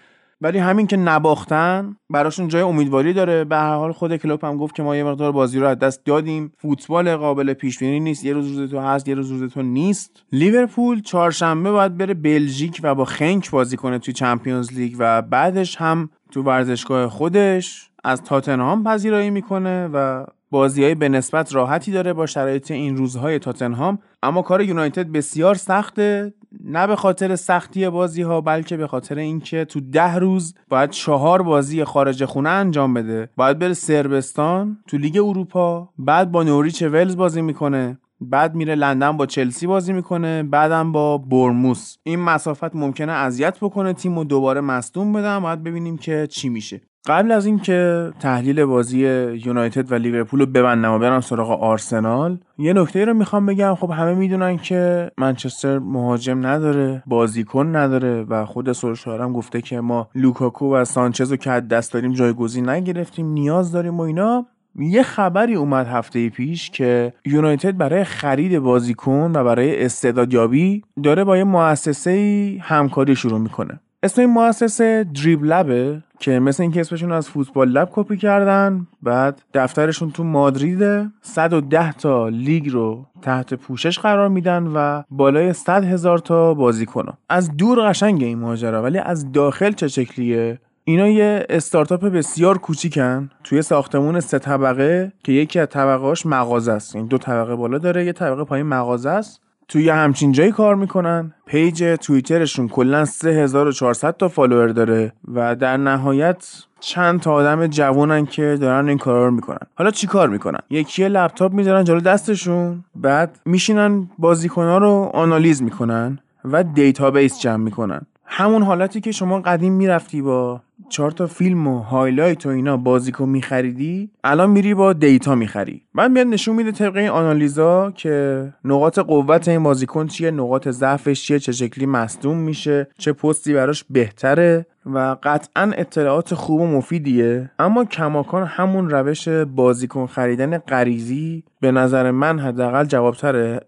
ولی همین که نباختن براشون جای امیدواری داره. به هر حال خود کلوپ هم گفت که ما یه مقدار بازی رو از دست دادیم. فوتبال قابل پیش بینی نیست. یه روز روز تو هست یه روز روز تو نیست. لیورپول چهارشنبه باید بره بلژیک و با خنک بازی کنه توی Champions League و بعدش هم تو ورزشگاه خودش از تاتنهام پذیرایی می‌کنه و بازیهای به نسبت راحتی داره با شرایط این روزهای تاتنهام اما کار یونایتد بسیار سخته نه به خاطر سختی بازی ها بلکه به خاطر اینکه تو ده روز باید چهار بازی خارج خونه انجام بده. باید بره سربستان تو لیگ اروپا بعد با نوریچ ولز بازی می‌کنه بعد میره لندن با چلسی بازی می‌کنه بعدم با برموس این مسافت ممکنه اذیت بکنه تیم و دوباره مصدوم بدم باید ببینیم که چی میشه. قبل از اینکه تحلیل بازی یونایتد و لیورپول رو ببندم و برم سراغ آرسنال یه نکته رو می‌خوام بگم. خب همه می‌دونن که منچستر مهاجم نداره بازیکن نداره و خود سولشر هم گفته که ما لوکاکو و سانچز رو که دست دادیم جایگزین نگرفتیم نیاز داریم و اینا. یه خبری اومد هفته پیش که یونایتد برای خرید بازیکن و برای استعدادیابی داره با یه مؤسسه همکاری شروع می‌کنه. اسم این مؤسسه دریب‌لبه که مثل اینکه اسمشون از فوتبال لب کپی کردن بعد دفترشون تو مادریده. 110 تا لیگ رو تحت پوشش قرار میدن و بالای 100 هزار تا بازیکن. از دور قشنگ این ماجرا ولی از داخل چه شکلیه؟ اینا یه استارتاپ بسیار کوچیکن توی ساختمون سه طبقه که یکی از طبقهاش مغازه است. این دو طبقه بالا داره یه طبقه پایین مغازه است. توی همچین جایی کار می‌کنن. page توییترشون کلا 3400 تا follower داره و در نهایت چند تا آدم جوانن که دارن این کارا رو می‌کنن. حالا چی کار می‌کنن؟ یکی لپتاپ می‌ذارن جلو دستشون بعد میشینن بازیکنها رو آنالیز می‌کنن و database جمع می‌کنن. همون حالتی که شما قدیم می‌رفتی با چهار تا فیلم و highlight و اینا بازیکن میخریدی الان میری با data می‌خری. بعد میاد نشون میده طبق این آنالیزا که نقاط قوت این بازیکن چیه نقاط ضعفش چیه چه شکلی مصدوم میشه چه پستی براش بهتره و قطعا اطلاعات خوب و مفیدیه. اما کماکان همون روش بازیکن خریدن غریزی به نظر من حداقل جوابتره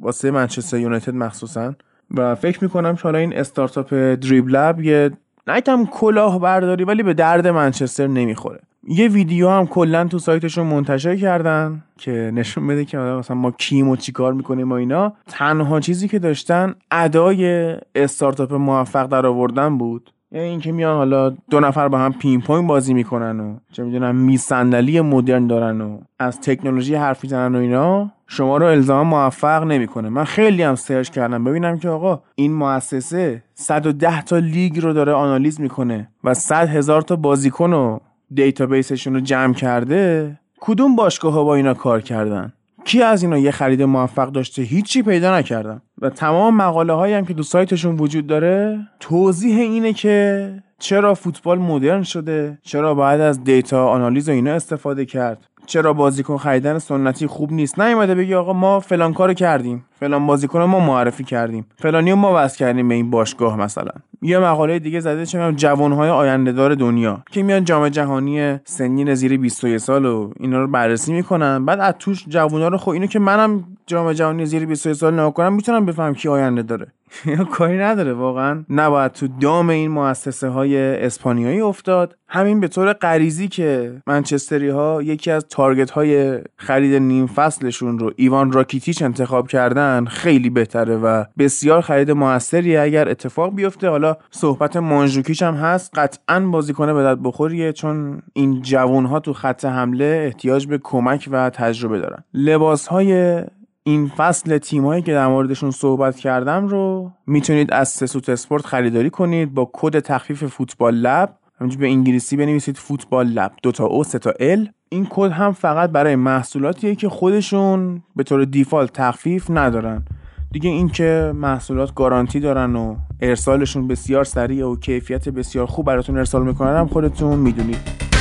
واسه منچستر یونایتد مخصوصا. و فکر می‌کنم که حالا این استارتاپ Driblab یه نایتم کلاه برداری ولی به درد منچستر نمی‌خوره. یه ویدیو هم کلا تو سایتشون منتشر کردن که نشون بده که مثلا ما کیم و چیکار می‌کنیم و اینا. تنها چیزی که داشتن ادای استارتاپ موفق در آوردن بود. یعنی اینکه میان حالا دو نفر با هم پینگ پنگ بازی می‌کنن و چه می‌دونم می صندلی مدرن دارن و از تکنولوژی حرف می‌زنن و اینا. شما رو الزام موفق نمی‌کنه. من خیلی هم search کردم. ببینم که آقا این مؤسسه 110 تا لیگ رو داره آنالیز می‌کنه و 100 هزار تا بازیکن و database شون رو جمع کرده. کدوم باشگاه ها با اینا کار کردن؟ کی از اینا یه خرید موفق داشته؟ هیچی پیدا نکردم. و تمام مقاله هایی هم که تو سایتشون وجود داره توضیح اینه که چرا فوتبال مدرن شده چرا باید از data آنالیز و اینا استفاده کرد. چرا بازیکن خریدن سنتی خوب نیست؟ نیومده بگی آقا ما فلان کارو کردیم. فلان بازیکن ما معرفی کردیم. فلانی ما وصل کردیم به این باشگاه مثلا. یه مقاله دیگه زده چه جوانهای آینده دار دنیا که میان جام جهانی سنین زیر 21 سال و اینا رو بررسی می‌کنن. بعد از توش جوونا رو خب اینو که منم جام جهانی زیر 21 سال نگاه کنم می‌تونم بفهم کی آینده داره. کاری نداره واقعا. نباید تو دام این مؤسسه های اسپانیایی افتاد. همین به طور غریزی که منچستری ها یکی از تارگت های خرید نیم فصلشون رو ایوان راکیتیچ انتخاب کردن خیلی بهتره و بسیار خرید موثریه اگر اتفاق بیفته. حالا صحبت مانجوکیچ هم هست. قطعا بازیکن به داد بخوریه چون این جوون ها تو خط حمله احتیاج به کمک و تجربه دارن. لباس های این فصل تیمایی که در موردشون صحبت کردم رو می‌تونید از سسوت اسپورت خریداری کنید با کد تخفیف football lab. همینجور به انگلیسی بنویسید football lab. دو تا O سه تا L. این کد هم فقط برای محصولاتیه که خودشون به طور default تخفیف ندارن. دیگه اینکه محصولات گارانتی دارن و ارسالشون بسیار سریع و کیفیت بسیار خوب براتون ارسال می‌کنن هم خودتون می‌دونید.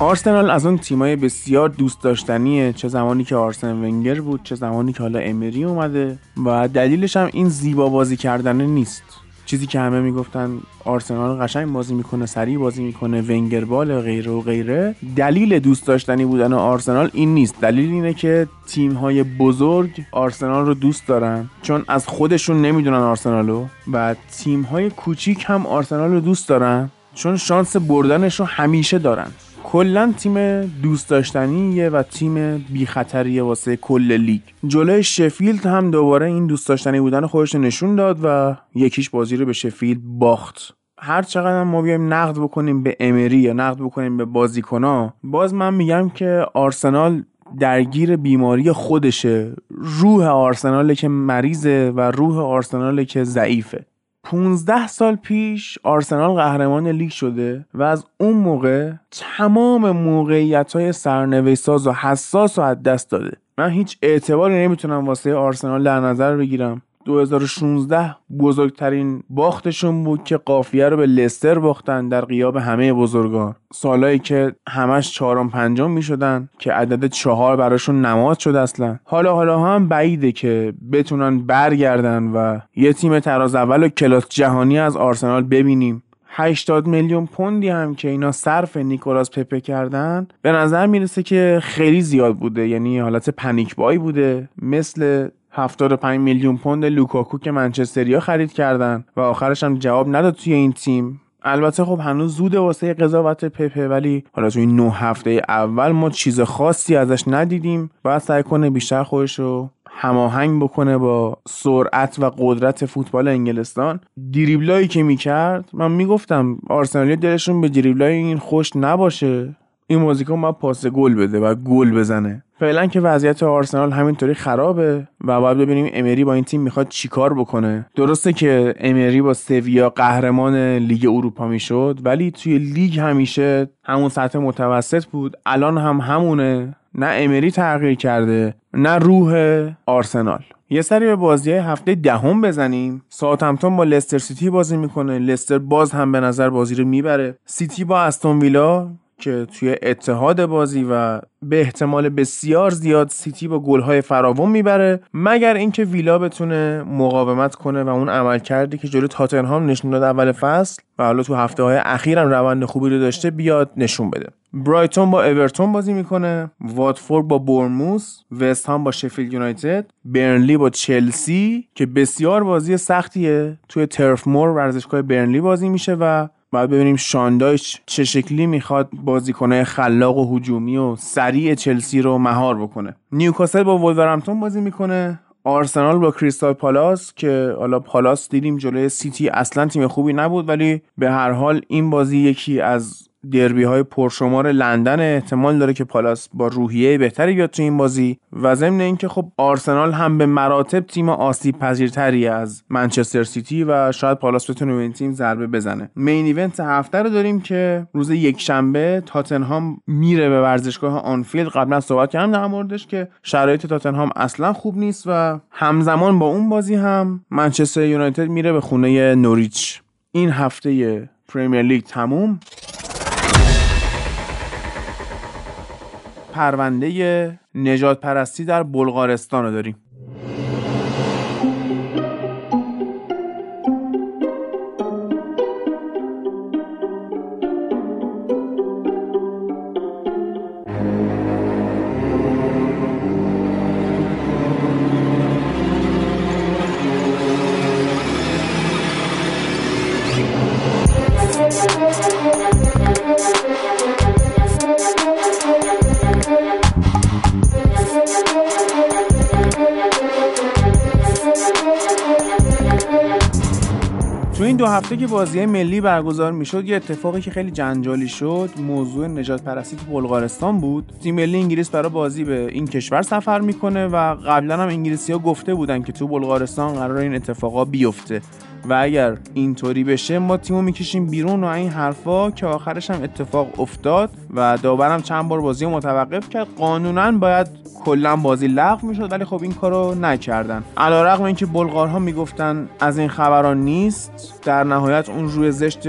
آرسنال از اون تیمای بسیار دوست داشتنیه. چه زمانی که آرسن ونگر بود چه زمانی که حالا امری اومده. و دلیلش هم این زیبا بازی کردن نیست. چیزی که همه می‌گفتن آرسنال قشنگ بازی می‌کنه سریع بازی می‌کنه ونگر بال و غیره و غیره. دلیل دوست داشتنی بودن آرسنال این نیست. دلیل اینه که تیم های بزرگ آرسنال رو دوست دارن. چون از خودشون نمی‌دونن آرسنالو و تیم های کوچیک هم آرسنال رو دوست دارن. چون شانس بردنش رو همیشه دارن. کلا تیم دوست داشتنیه و تیم بی خطریه واسه کل لیگ. جلوی شفیلد هم دوباره این دوست داشتنی بودن خودش نشون داد و یکیش بازی رو به شفیلد باخت. هر چقدر ما بیایم نقد بکنیم به امری یا نقد بکنیم به بازیکنا باز من میگم که آرسنال درگیر بیماری خودشه. روح آرسناله که مریضه و روح آرسناله که ضعیفه. 15 سال پیش آرسنال قهرمان لیگ شده و از اون موقع تمام موقعیت های سرنوشت ساز و حساس و از دست داده. من هیچ اعتباری نمی‌تونم واسه آرسنال در نظر بگیرم. 2016 بزرگترین باختشون بود که قافیه رو به لستر باختن در قیاب همه بزرگان. سالایی که همش چهارم پنجم می شدن که عدد چهار براشون نماد شد اصلا. حالا حالا هم بعیده که بتونن برگردن و یه تیم تراز اول و کلاس جهانی از آرسنال ببینیم. 80 میلیون پوندی هم که اینا صرف نیکولاس پپه کردن به نظر می‌رسه که خیلی زیاد بوده. یعنی حالت پنیک بای بوده. مثل 75 میلیون پوند لوکاکو که منچستریا خرید کردن. و آخرش هم جواب نداد توی این تیم. البته خب هنوز زوده واسه قضاوت پپه ولی حالا توی این نه هفته اول ما چیز خاصی ازش ندیدیم. باید سعی کنه بیشتر خودش رو هماهنگ بکنه با سرعت و قدرت فوتبال انگلستان. دریبلایی که می‌کرد من می‌گفتم آرسنالی دلشون به دریبلای این خوش نباشه. این بازیکن باید پاس گل بده و گل بزنه. فعلا که وضعیت آرسنال همینطوری خرابه و باید ببینیم امری با این تیم می‌خواد چیکار بکنه. درسته که امری با سویا قهرمان لیگ اروپا می‌شد ولی توی لیگ همیشه همون سطح متوسط بود. الان هم همونه. نه امری تغییر کرده نه روح آرسنال. یه سری به بازی هفته دهم بزنیم. ساوثهمپتون با لستر سیتی بازی می‌کنه. لستر باز هم به نظر بازی رو می‌بره. سیتی با استون ویلا که توی اتحاد بازی و به احتمال بسیار زیاد سیتی با گلهای فراوان می‌بره مگر اینکه ویلا بتونه مقاومت کنه و اون عمل کرده که جلو تاتنهام نشون داد اول فصل و حالا تو هفته های اخیرم روند خوبی رو داشته بیاد نشون بده. برایتون با اورتون بازی می‌کنه واتفورد با بورموس وست هم با شفیلد یونایتد برنلی با چلسی که بسیار بازی سختیه. توی ترف مور ورزشگاه برنلی بازی میشه و باید ببینیم شان دایچ چه شکلی می‌خواد بازی کنه خلاق و هجومی و سریع چلسی رو مهار بکنه. نیوکاسل با ولورهمپتون بازی می‌کنه. آرسنال با کریستال پالاس که حالا پالاس دیدیم جلوی سیتی اصلا تیم خوبی نبود ولی به هر حال این بازی یکی از دربی های پرشمار لندن احتمال داره که پالاس با روحیه بهتری بیاد تو این بازی و ضمن اینکه خب آرسنال هم به مراتب تیم آسیب پذیرتری از منچستر سیتی و شاید پالاس بتونه به این تیم ضربه بزنه. main event هفته رو داریم که روز یک شنبه تاتنهام میره به ورزشگاه آنفیلد. قبلا صحبت کردم در موردش که شرایط تاتنهام اصلا خوب نیست و همزمان با اون بازی هم منچستر یونایتد میره به خونه نوریچ. این هفته پریمیر لیگ تموم. پرونده نجات پرستی در بلغارستان رو داریم. دو هفته که بازی ملی برگزار می‌شد یه اتفاقی که خیلی جنجالی شد موضوع نجات پرستی تو بلغارستان بود. تیم ملی انگلیس برای بازی به این کشور سفر می‌کنه و قبلا هم انگلیسی ها گفته بودن که تو بلغارستان قرار این اتفاقا بیفته. و اگر اینطوری بشه ما تیمو می‌کشیم بیرون و این حرفا که آخرش هم اتفاق افتاد و داورم چند بار بازی متوقف کرد. قانونا باید کلا بازی لغو می‌شد ولی خب این کارو نکردن. علیرغم اینکه بلغارها می‌گفتن از این خبران نیست در نهایت اون روی زشت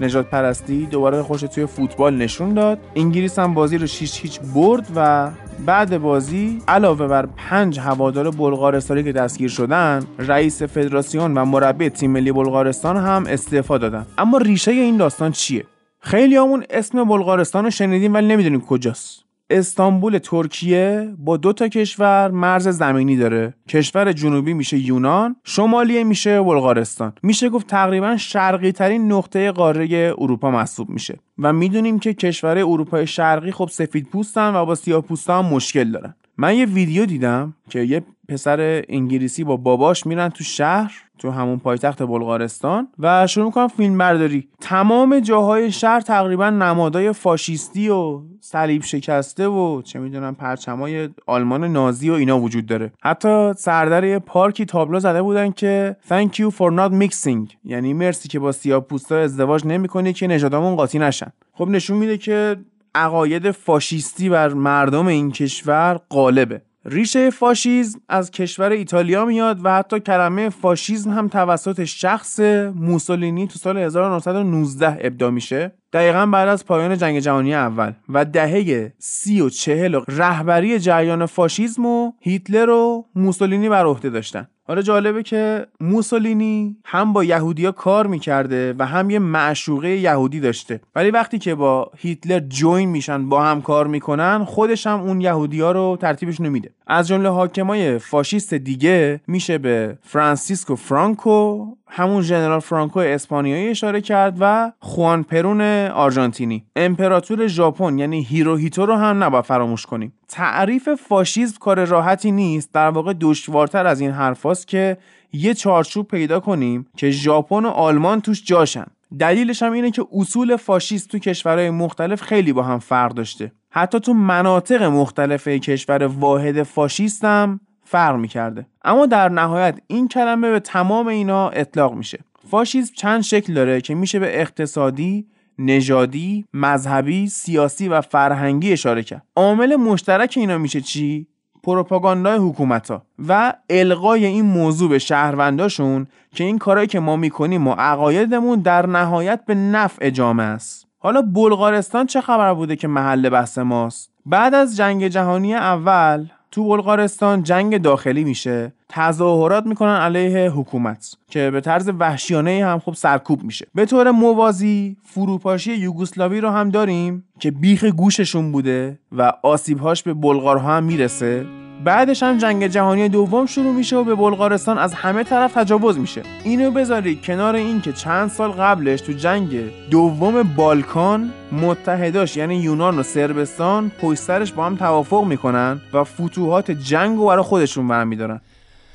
نجات پرستی دوباره خوش توی فوتبال نشون داد. انگلیس هم بازی رو 6 هیچ برد و بعد بازی علاوه بر پنج هوادار بلغارستانی که دستگیر شدن رئیس فدراسیون و مربی تیم ملی بلغارستان هم استعفا دادن. اما ریشه این داستان چیه؟ خیلی همون اسم بلغارستان رو شنیدیم ولی نمی‌دونیم کجاست. استانبول ترکیه با دو تا کشور مرز زمینی داره. کشور جنوبی میشه یونان شمالی میشه بلغارستان. میشه گفت تقریبا شرقی ترین نقطه قاره اروپا محسوب میشه. و می‌دونیم که کشور اروپای شرقی خب سفید پوستن و با سیاه پوستان مشکل دارن. من یه ویدیو دیدم که یه پسر انگلیسی با باباش میرن تو شهر تو همون پایتخت بلغارستان و شروع می‌کنن فیلم برداری تمام جاهای شهر تقریبا نمادای فاشیستی و صلیب شکسته و چه می‌دونم پرچمای آلمان نازی و اینا وجود داره. حتی سردر یه پارکی تابلو زده بودن که thank you for not mixing. یعنی مرسی که با سیاه پوستا ازدواج نمی‌کنی که نژادامون قاطی نشن. خب نشون میده که عقاید فاشیستی بر مردم این کشور غالبه. ریشه فاشیزم از کشور ایتالیا میاد و حتی کلمه فاشیزم هم توسط شخص موسولینی تو سال 1919 ابداع میشه. دقیقا بعد از پایان جنگ جهانی اول و دهه سی و چهل رهبری جریان فاشیزم و هیتلر و موسولینی بر عهده داشتن. حالا جالبه که موسولینی هم با یهودیا کار می‌کرده و هم یه معشوقه یهودی داشته. ولی وقتی که با هیتلر join میشن با هم کار می‌کنن خودش هم اون یهودیا رو ترتیبش نمیده از جمله حاکمای فاشیست دیگه میشه به فرانسیسکو فرانکو همون ژنرال فرانکو اسپانیایی اشاره کرد و خوان پرون آرژانتینی. امپراتور ژاپن یعنی هیروهیتو رو هم نباید فراموش کنیم. تعریف فاشیسم کار راحتی نیست. در واقع دشوارتر از این حرفاست که یه چارچوب پیدا کنیم که ژاپن و آلمان توش جاشن. دلیلش هم اینه که اصول فاشیست تو کشورهای مختلف خیلی با هم فرق داشته. حتی تو مناطق مختلف کشور واحد فاشیست هم فرق می‌کرده اما در نهایت این کلمه به تمام اینا اطلاق میشه فاشیسم چند شکل داره که میشه به اقتصادی نژادی، مذهبی، سیاسی و فرهنگی اشاره کرد. عامل مشترک اینا میشه چی؟ پروپاگاندای حکومت ها و القای این موضوع به شهرونداشون که این کارهایی که ما می‌کنیم و عقایدمون در نهایت به نفع جامعه است. حالا بلغارستان چه خبر بوده که محل بحث ماست؟ بعد از جنگ جهانی اول تو بلغارستان جنگ داخلی میشه تظاهرات می‌کنن علیه حکومت که به طرز وحشیانه هم خب سرکوب میشه. به طور موازی فروپاشی یوگسلاوی رو هم داریم که بیخ گوششون بوده و آسیبهاش به بلغارها هم می‌رسه. بعدش هم جنگ جهانی دوم شروع میشه و به بلغارستان از همه طرف تجاوز میشه. اینو بذارید کنار اینکه چند سال قبلش تو جنگ دوم بالکان متحداش یعنی یونان و سربستان پشت با هم توافق می‌کنن و فتوحات جنگ رو برای خودشون برمیدارن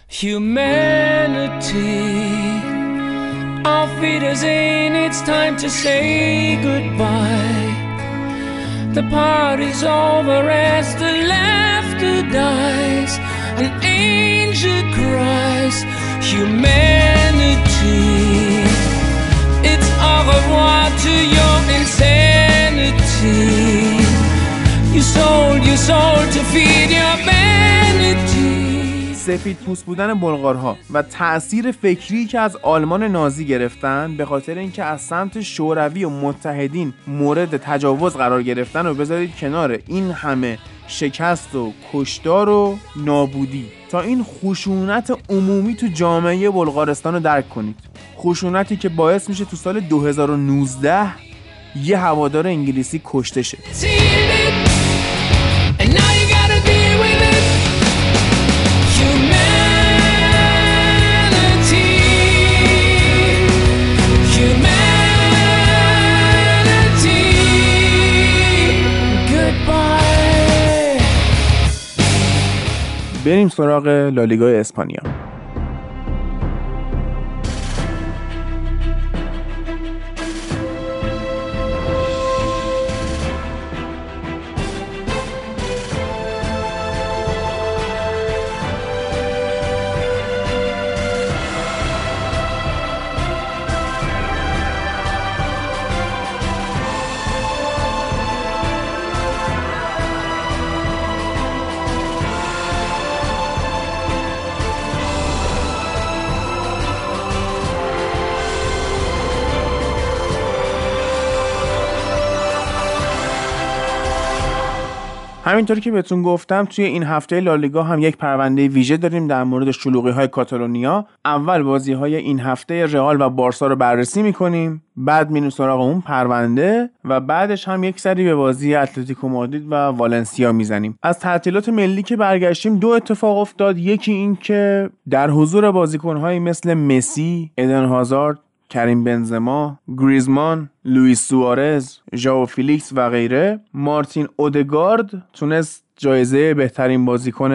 Humanity, our feet is in, it's time to say goodbye. The party's over as the laughter dies. An angel cries, humanity. It's au revoir to your insanity. You sold your soul to feed your vanity. سفید پوست بودن بلغارها و تأثیر فکری که از آلمان نازی گرفتن به خاطر اینکه از سمت شوروی و متحدین مورد تجاوز قرار گرفتن و بذارید کنار این همه شکست و کشتار و نابودی. تا این خشونت عمومی تو جامعه بلغارستان رو درک کنید. خشونتی که باعث میشه تو سال 2019 یه هوادار انگلیسی کشته شه. بریم سراغ لالیگای اسپانیا. همینطور که بهتون گفتم توی این هفته لالیگا هم یک پرونده ویژه داریم در مورد شلوغی های کاتالونیا. اول بازی های این هفته رئال و بارسا رو بررسی می‌کنیم بعد میریم سراغ اون پرونده و بعدش هم یک سری به بازی اتلتیکو مادرید و والنسیا می‌زنیم. از تعطیلات ملی که برگشتیم دو اتفاق افتاد. یکی این که در حضور بازیکنهایی مثل مسی، ادن هازارد کریم بنزما، گریزمان، لوئیس سوارز، ژائو فیلیکس و غیره مارتین اودگارد تونست جایزه بهترین بازیکن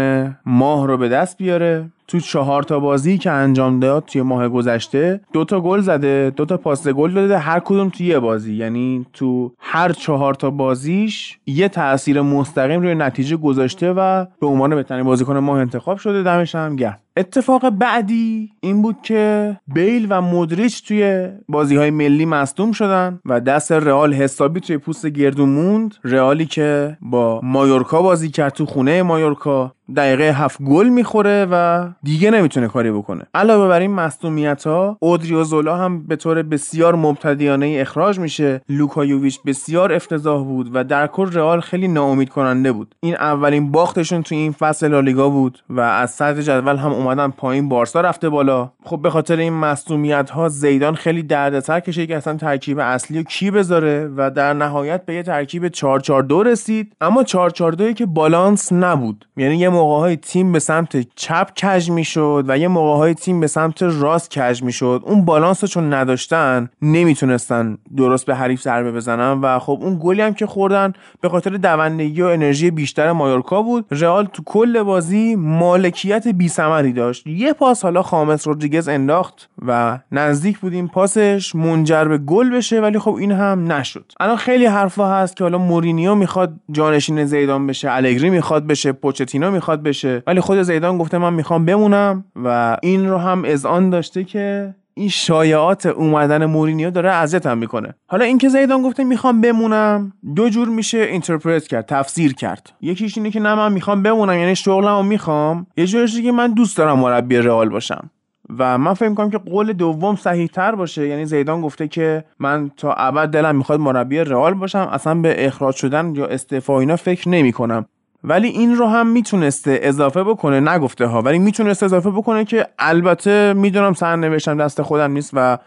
ماه رو به دست بیاره. تو چهار تا بازی که انجام داد توی ماه گذشته دو تا گل زده دو تا پاس گل داده هر کدوم توی یه بازی. یعنی تو هر چهار تا بازیش یه تاثیر مستقیم روی نتیجه گذاشته و به عنوان بهترین بازیکن ماه انتخاب شده. دمش هم گرم. اتفاق بعدی این بود که بیل و مودریچ توی بازی های ملی مصدوم شدن و دست رئال حسابی توی پوست گردو موند. رئالی که با مایورکا بازی کرد تو خونه مایورکا دقیقه هفت گل می‌خوره و دیگه نمی‌تونه کاری بکنه. علاوه بر این مصدومیت ها اودریوزولا هم به طور بسیار مبتدیانه اخراج میشه. لوکا یوویچ بسیار افتضاح بود و در کل رئال خیلی ناامید کننده بود. این اولین باختشون توی این فصل لالیگا بود و از صدر جدول هم اومدن پایین بارسا رفته بالا. خب به خاطر این مصدومیت ها زیدان خیلی دردسر کشه که اصلا ترکیب اصلی رو کی بذاره و در نهایت به یه ترکیب 442 رسید. اما 442 که بالانس نبود. یعنی یه موقع های تیم به سمت چپ کج می‌شد و یه موقع های تیم به سمت راست کج می‌شد. اون بالانس رو چون نداشتن نمی‌تونستن درست به حریف ضربه بزنن و خب اون گلی هم که خوردن به خاطر دوندگی و انرژی بیشتر مایورکا بود. رئال تو کل بازی مالکیت بی داشت. یه پاس حالا خامس رودریگز انداخت و نزدیک بود این پاسش منجر به گل بشه ولی خب این هم نشد. الان خیلی حرفا هست که حالا مورینیو می‌خواد جانشین زیدان بشه الگری می‌خواد بشه پوچتینو می‌خواد بشه. ولی خود زیدان گفته من می‌خوام بمونم و این رو هم اذعان داشته که این شایعات اومدن مورینیو داره اذیتم می‌کنه. حالا اینکه زیدان گفته می‌خوام بمونم دو جور میشه اینترپرت کرد تفسیر کرد. یکیش اینه که نه من می‌خوام بمونم یعنی شغلمو می‌خوام. یه جورش که من دوست دارم مربی رئال باشم. و من فکر می‌کنم که قول دوم صحیح تر باشه. یعنی زیدان گفته که من تا ابد دلم می‌خواد مربی رئال باشم اصلا به اخراج شدن یا استعفا اینا فکر نمی‌کنم. ولی این رو هم می‌تونسته اضافه بکنه نگفته ها ولی می‌تونسته اضافه بکنه که البته می‌دونم سرنوشتم دست خودم نیست و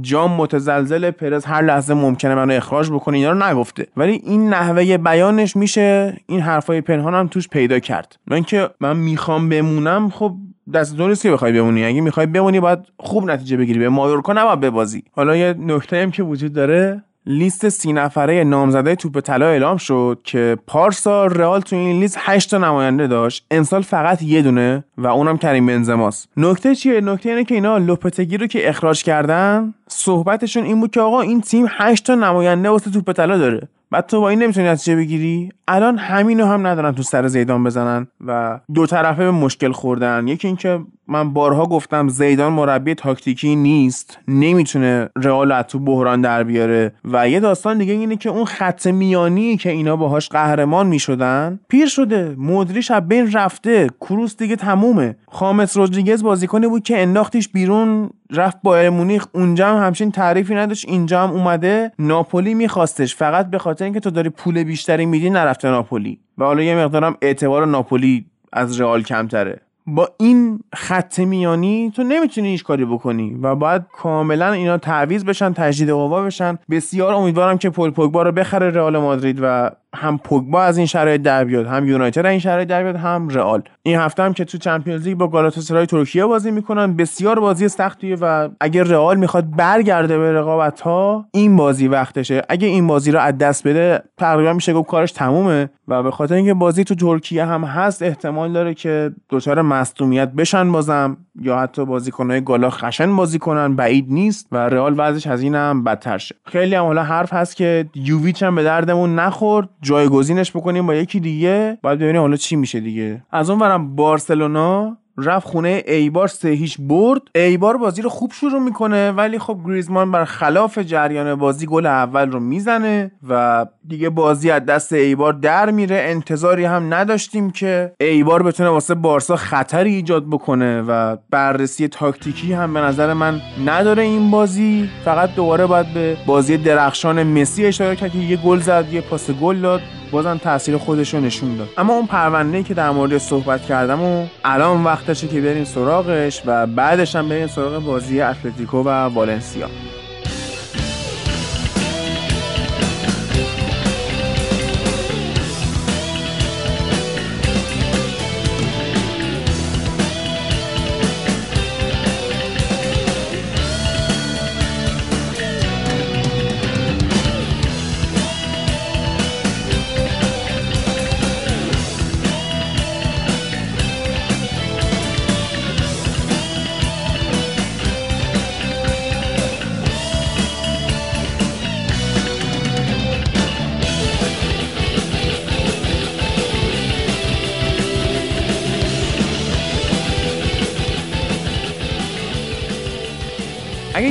جام متزلزل پرز هر لحظه ممکنه منو اخراج بکنه اینا رو نگفته. ولی این نحوه بیانش میشه این حرفای پنهانم توش پیدا کرد. نه اینکه من می‌خوام بمونم خب دست تو نیست که بخوای بمونی. اگه می‌خوای بمونی باید خوب نتیجه بگیری. به مایورکا نباید ببازی. حالا یه نکته هم که وجود داره لیست سی نفره نامزده توپ طلا اعلام شد که پارسال رئال تو این لیست 8 تا نماینده داشت. امسال فقط یه دونه و اونم کریم بنزماست. نکته چیه؟ نکته اینه که اینا لوپتگی رو که اخراج کردن صحبتشون این بود که آقا این تیم 8 تا نماینده واسه توپ طلا داره. بعد تو با این نمی‌تونی نتیجه بگیری؟ الان همینو هم ندارن تو سر زیدان بزنن و دو طرفه به مشکل خوردن. یکی اینکه من بارها گفتم زیدان مربی تاکتیکی نیست نمی‌تونه رئال تو بحران در بیاره. و یه داستان دیگه اینه که اون خط میانی که اینا باهاش قهرمان می‌شدن پیر شده مدریش از بین رفته کروس دیگه تمومه. خامس رودریگز بازیکنی بود که انداختیش بیرون رفت بایر مونیخ اونجا هم همچین تعریفی نداشت اینجا هم اومده ناپولی میخواستش. فقط به خاطر اینکه تو داری پول بیشتری میدی نرفته ناپولی. و حالا یه مقدارم اعتبار ناپولی از رئال کمتره. با این خط میانی تو نمی‌تونی هیچ کاری بکنی و باید کاملا اینا تعویض بشن تجدید قوا بشن. بسیار امیدوارم که پول پوگبا رو بخره رئال مادرید و هم پوگبا از این شرایط در بیاد هم یونایتد این شرایط در بیاد هم رئال. این هفته هم که تو چمپیونز لیگ با گالاتاسرای ترکیه بازی می‌کنن بسیار بازی سختیه و اگر رئال می‌خواد برگرده به رقابت ها این بازی وقتشه. اگه این بازی رو از دست بده تقریبا میشه گفت کارش تمومه و به خاطر اینکه بازی تو ترکیه هم هست احتمال داره که دچار مصدومیت بشن بازم یا حتی بازیکنهای گالا خشن بازی کنن بعید نیست و رئال وضعش از این بدتر شه. خیلی هم حالا حرف هست که یوویچ هم به دردمون نخورد. جایگزینش بکنیم با یکی دیگه باید ببینیم حالا چی میشه دیگه. از اون ورم بارسلونا رفت خونه ایبار سه هیچ برد. ایبار بازی رو خوب شروع می‌کنه ولی خب گریزمان بر خلاف جریان بازی گل اول رو می‌زنه و دیگه بازی از دست ایبار در میره. انتظاری هم نداشتیم که ایبار بتونه واسه بارسا خطری ایجاد بکنه و بررسی تاکتیکی هم به نظر من نداره این بازی. فقط دوباره باید به بازی درخشان مسی اشاره کرد که یه گل زد یه پاس گل داد. بازم تاثیر خودش رو نشون داد. اما اون پرونده که در مورد صحبت کردم و الان وقتشه که بریم سراغش و بعدش هم بریم سراغ بازی اتلتیکو و والنسیا.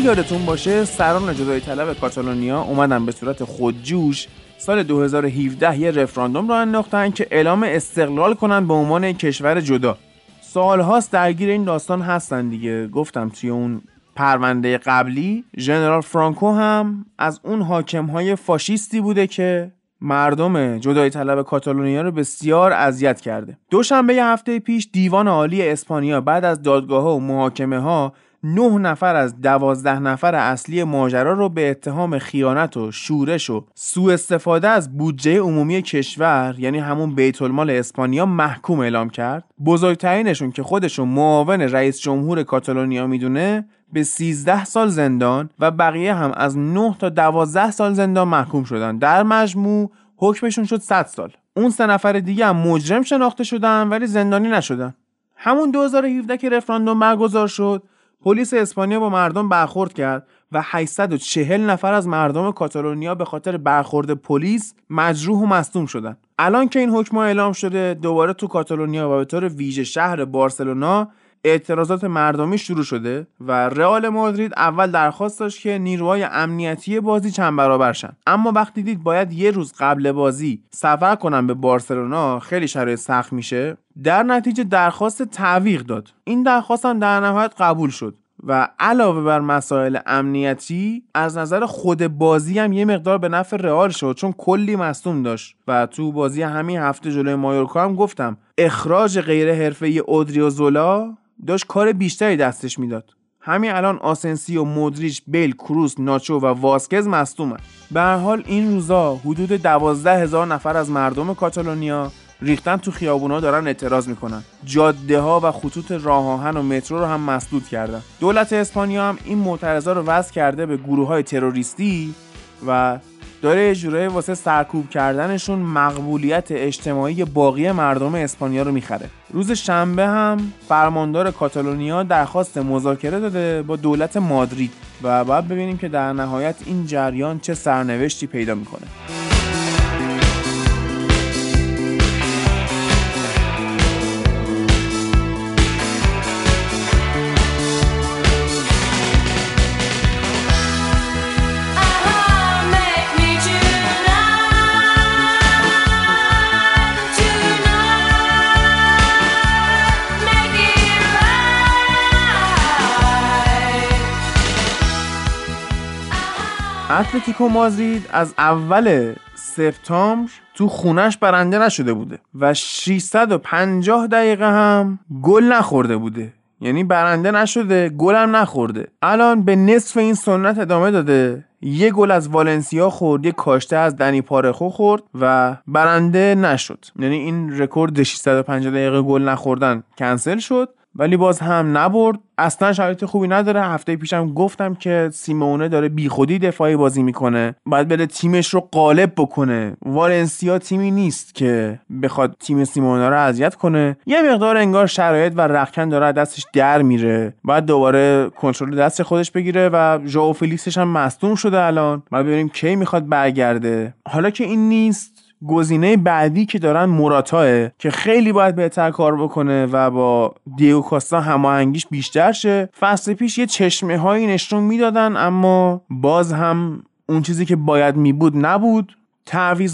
یادتون باشه سران جدای طلب کاتالونیا اومدن به صورت خودجوش سال 2017 یه رفراندوم رو انداختن که اعلام استقلال کنن به عنوان کشور جدا. سالهاست درگیر این داستان هستن دیگه. گفتم توی اون پرونده قبلی ژنرال فرانکو هم از اون حاکم های فاشیستی بوده که مردم جدای طلب کاتالونیا رو بسیار اذیت کرده. دوشنبه هفته پیش دیوان عالی اسپانیا بعد از دادگاه ها و محاکمه ها نه نفر از دوازده نفر اصلی ماجرا رو به اتهام خیانت و شورش و سوء استفاده از بودجه عمومی کشور یعنی همون بیت المال اسپانیا محکوم اعلام کرد. بزرگترینشون که خودشون معاون رئیس جمهور کاتالونیا می‌دونه به 13 سال زندان و بقیه هم از 9 تا 12 سال زندان محکوم شدن. در مجموع حکمشون شد 100 سال. اون سه نفر دیگه هم مجرم شناخته شدن ولی زندانی نشدن. همون 2017 که رفراندوم برگزار شد پلیس اسپانیا با مردم برخورد کرد و 840 نفر از مردم کاتالونیا به خاطر برخورد پلیس مجروح و مصدوم شدن الان که این حکم اعلام شده دوباره تو کاتالونیا و به طور ویژه شهر بارسلونا اعتراضات مردمی شروع شده و رئال مادرید اول درخواست داشت که نیروهای امنیتی بازی چند برابر شن. اما وقتی دید باید یه روز قبل بازی سفر کنن به بارسلونا خیلی شرایط سخت میشه. در نتیجه درخواست تعویق داد. این درخواست هم در نهایت قبول شد و علاوه بر مسائل امنیتی از نظر خود بازی هم یه مقدار به نفع رئال شد چون کلی مصدوم داشت. و تو بازی همین هفته جلوی مایورکا هم گفتم اخراج غیر حرفه‌ای اودریو زولا داشت کار بیشتری دستش می‌داد. همین الان آسنسیو مودریچ بیل کروس ناچو و واسکز مصدومن. به هر حال این روزا حدود دوازده هزار نفر از مردم کاتالونیا ریختن تو خیابونا دارن اعتراض می‌کنن. جاده ها و خطوط راه آهن و مترو رو هم مسدود کردن. دولت اسپانیا هم این معترضا رو وضع کرده به گروه های تروریستی و داره یه جورایی واسه سرکوب کردنشون مقبولیت اجتماعی باقی مردم اسپانیا رو می‌خره. روز شنبه هم فرماندار کاتالونیا درخواست مذاکره داده با دولت مادرید و باید ببینیم که در نهایت این جریان چه سرنوشتی پیدا می‌کنه. اتلتیکو مادرید از اول سپتامبر تو خونش برنده نشده بوده و 650 دقیقه هم گل نخورده بوده. یعنی برنده نشده گلم نخورده. الان به نحسی این سنت ادامه داده. یه گل از والنسیا خورد یه کاشته از دنی پارخو خورد و برنده نشد. یعنی این رکورد 650 دقیقه گل نخوردن کنسل شد. ولی باز هم نبرد. اصلا شرایط خوبی نداره. هفته پیشم گفتم که سیمونه داره بیخودی دفاعی بازی می‌کنه. باید بره تیمش رو غالب بکنه. والنسیا تیمی نیست که بخواد تیم سیمونه رو اذیت کنه. یه مقدار انگار شرایط و رخکن داره دستش در میره. بعد دوباره کنترل دست خودش بگیره و ژائو فلیکسش هم مصدوم شده الان. بعد ببینیم کی می‌خواد برگرده. حالا که این نیست گزینه بعدی که دارن مراتاه که خیلی باید بهتر کار بکنه و با دیگو کاستا هماهنگیش بیشتر شه. فصل پیش یه چشمه هایی نشون می‌دادن اما باز هم اون چیزی که باید می بود نبود.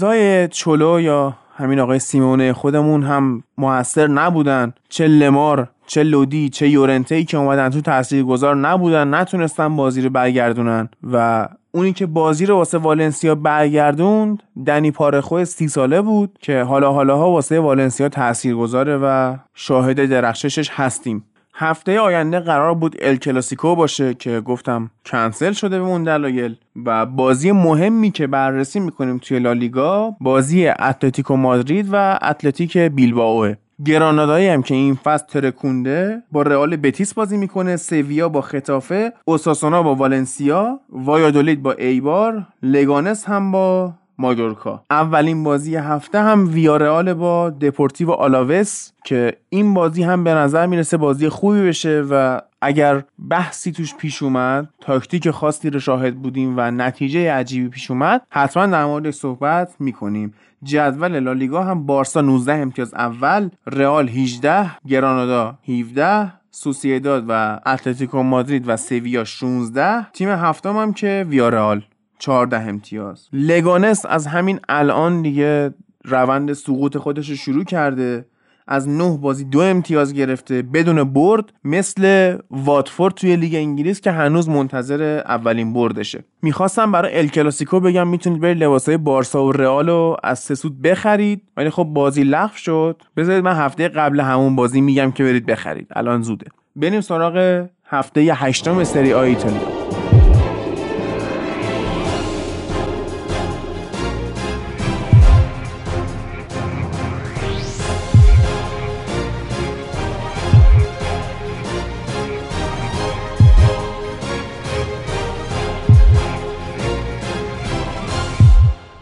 های چلو یا همین آقای سیمونه خودمون هم موثر نبودن. چه لمار چه لودی چه یورنته که اومدن تو تاثیر گذار نبودن نتونستن بازی رو برگردونن و اونی که بازی رو واسه والنسیا برگردوند دنی پارخو سی ساله بود که حالا حالاها واسه والنسیا می‌ذاره و شاهد درخششش هستیم. هفته آینده قرار بود ال کلاسیکو باشه که گفتم کنسل شده به اون دلایل و بازی مهمی که بررسی می‌کنیم توی لالیگا بازی اتلتیکو مادرید و اتلتیک بیلبائوه. گرانادایی هم که این فصل ترکونده با رئال بتیس بازی می‌کنه سویا با ختافه اوساسونا با والنسیا وایادولید با ایبار لگانس هم با مایورکا اولین بازی هفته هم ویارئال با دپورتیو آلاوس که این بازی هم به نظر می‌رسه بازی خوبی بشه و اگر بحثی توش پیش اومد تاکتیک خاصی رو شاهد بودیم و نتیجه عجیبی پیش اومد حتما در مورد صحبت می‌کنیم. جدول لالیگا هم بارسا 19 امتیاز اول رئال 18 گرانادا 17 سوسیداد و اتلتیکو مادرید و سویا 16 تیم هفتم هم که ویارئال. 14 امتیاز. لگانس از همین الان دیگه روند سقوط خودش رو شروع کرده. از نه بازی دو امتیاز گرفته بدون برد مثل واتفورد توی لیگ انگلیس که هنوز منتظر اولین بردشه. می‌خواستم برای ال کلاسیکو بگم می‌تونید برید لباسای بارسا و رئال رو از سسود بخرید ولی خب بازی لغو شد. بذارید من هفته قبل همون بازی میگم که برید بخرید. الان زوده. بریم سراغ هفته هشتم سری آ ایتالیا.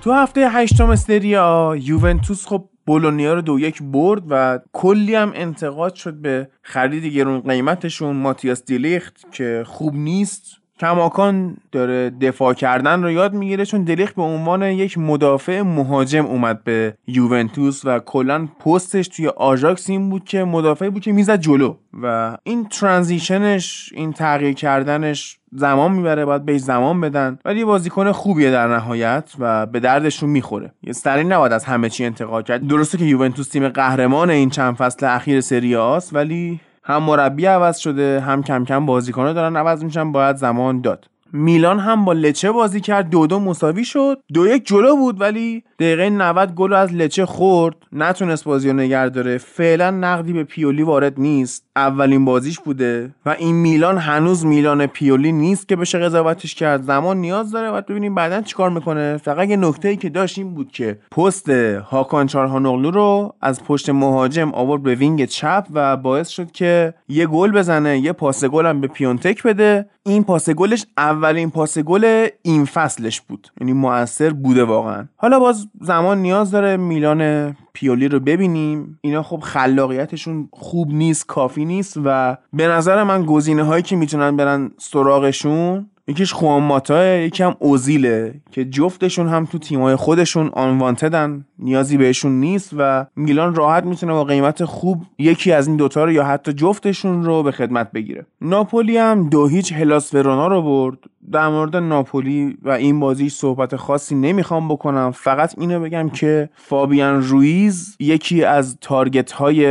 تو هفته هشتم استریا یوونتوس خب بولونیا رو دو یک برد و کلی هم انتقاد شد به خرید گرون قیمتشون. ماتیاس دیلیخت که خوب نیست. کماکان داره دفاع کردن رو یاد می‌گیره چون دلیخت به عنوان یک مدافع مهاجم اومد به یوونتوس و کلا پستش توی آژاکس این بود که مدافعی بود که می‌زد جلو. و این ترانزیشنش این تغییر کردنش زمان می‌بره باید بهش زمان بدن. ولی یه بازیکن خوبیه در نهایت و به دردشون می‌خوره. یه سری نباید از همه چی انتقاد کرد. درسته که یوونتوس تیم قهرمان این چند فصل اخیر سری آست ولی هم مربی عوض شده هم کم کم بازیکن‌ها دارن عوض میشن باید زمان داد. میلان هم با لچه بازی کرد دو دو مساوی شد. دو یک جلو بود ولی دقیقه 90 گل از لچه خورد. نتونست بازی رو نگه داره. فعلا نقدی به پیولی وارد نیست. اولین بازیش بوده و این میلان هنوز میلان پیولی نیست که بشه قضاوتش کرد. زمان نیاز داره. و ببینیم بعدا چیکار می‌کنه. فقط یه نکته ای که داشت این بود که پست هاکان چالهاناوغلو رو از پشت مهاجم آورد به وینگ چپ و باعث شد که یه گل بزنه یه پاس گل هم به پیونتک بده. این پاس گلش اولین پاس گل این فصلش بود. یعنی موثر بوده واقعا. حالا باز زمان نیاز داره. میلان پیولی رو ببینیم. اینا خب خلاقیتشون خوب نیست کافی نیست و به نظر من گزینه هایی که می‌تونن برن سراغشون یکیش خوان یکی هم اوزیله که جفتشون هم تو تیمای خودشون آنوانتدن نیازی بهشون نیست و میلان راحت می‌تونه با قیمت خوب یکی از این دوتا رو یا حتی جفتشون رو به خدمت بگیره. ناپولی هم دو هیچ هلاس ورونا رو برد. در مورد ناپولی و این بازی صحبت خاصی نمی‌خوام بکنم. فقط اینو بگم که فابیان رویز یکی از تارگت های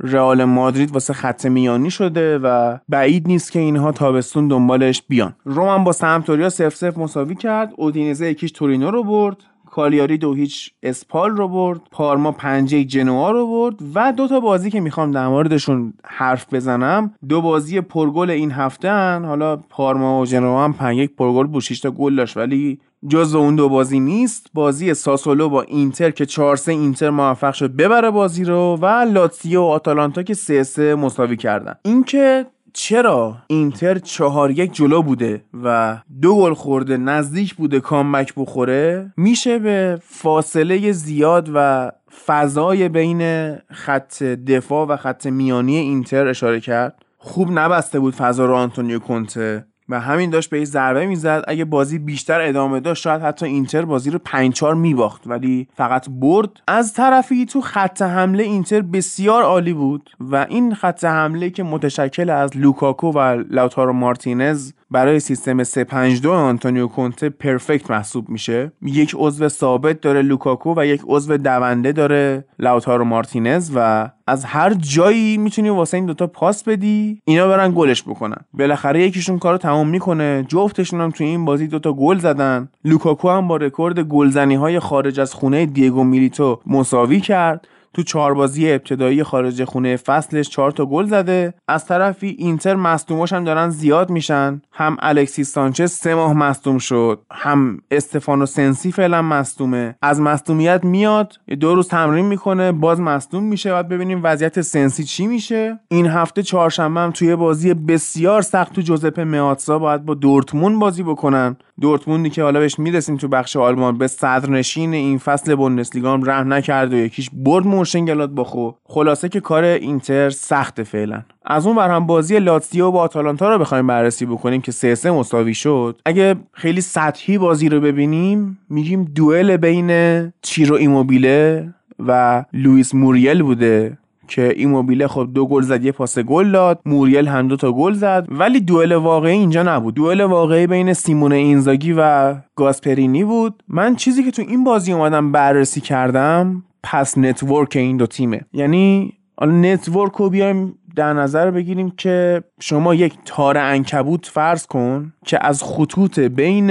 رئال مادرید واسه خط میانی شده و بعید نیست که اینها تابستون دنبالش بیان. رومان با سمتوریا سف سف مساوی کرد. اودینزه یکیش تورینو رو برد. کالیاری دو هیچ اسپال رو برد پارما پنجه جنوا رو برد و دو تا بازی که می‌خوام در موردشون حرف بزنم دو بازی پرگل این هفته هن. حالا پارما و جنوا هم پنج یک پرگل بود تا گل داشت ولی جز اون دو بازی نیست بازی ساسولو با اینتر که 4 3 اینتر موفق شد ببره بازی رو و لاتسیو و آتالانتا که 3 3 مساوی کردن اینکه چرا اینتر چهار یک جلو بوده و دو گل خورده نزدیک بوده comeback بخوره؟ میشه به فاصله زیاد و فضای بین خط دفاع و خط میانی اینتر اشاره کرد؟ خوب نبسته بود فضا رو آنتونیو کنته. و همین داشت به ضربه می‌زد. اگه بازی بیشتر ادامه داشت شاید حتی اینتر بازی رو 5 4 میباخت. ولی فقط برد. از طرفی تو خط حمله اینتر بسیار عالی بود و این خط حمله که متشکل از لوکاکو و لاوتارو مارتینز برای سیستم 352 آنتونیو کونته perfect محسوب میشه. یک عضو ثابت داره لوکاکو و یک عضو دونده داره لاوتارو مارتینز و از هر جایی می‌تونی واسه این دوتا پاس بدی اینا برن گلش بکنن. بالاخره یکیشون کارو تمام می‌کنه. جفتشون هم توی این بازی دوتا گل زدن. لوکاکو هم با رکورد گلزنی های خارج از خونه دیگو میلیتو مساوی کرد. تو چهار بازی ابتدایی خارج خونه فصلش چهار تا گل زده. از طرفی اینتر مصدوماش هم دارن زیاد میشن. هم الکسی سانچز سه ماه مصدوم شد. هم استفانو سنسی فعلا مصدومه. از مصدومیت میاد دو روز تمرین می‌کنه باز مصدوم میشه. بعد ببینیم وضعیت سنسی چی میشه. این هفته چهارشنبه هم توی بازی بسیار سخت تو جوزپه میاتسا باید با دورتمون بازی بکنن. دورتموندی که حالا بهش می‌رسیم تو بخش آلمان به صدرنشین این فصل بوندسلیگا هم رحم نکرد و یکیش برد مورشنگلاد با خو خلاصه که کار اینتر سخت فعلا. از اون هم بازی لاتزیو با آتالانتا رو بخوایم بررسی بکنیم که سه سه مساوی شد. اگه خیلی سطحی بازی رو ببینیم میگیم دوئل بین چیرو ایموبیله و لوئیس موریل بوده. که ایموبیله خب دو گل زد یه پاس گل داد موریل هم دو تا گل زد. ولی دوئل واقعی اینجا نبود. دوئل واقعی بین سیمون اینزاگی و گاسپرینی بود. من چیزی که تو این بازی اومدم بررسی کردم pass network این دو تیمه. یعنی حالا network رو بیایم در نظر بگیریم که شما یک تار عنکبوت فرض کن که از خطوط بین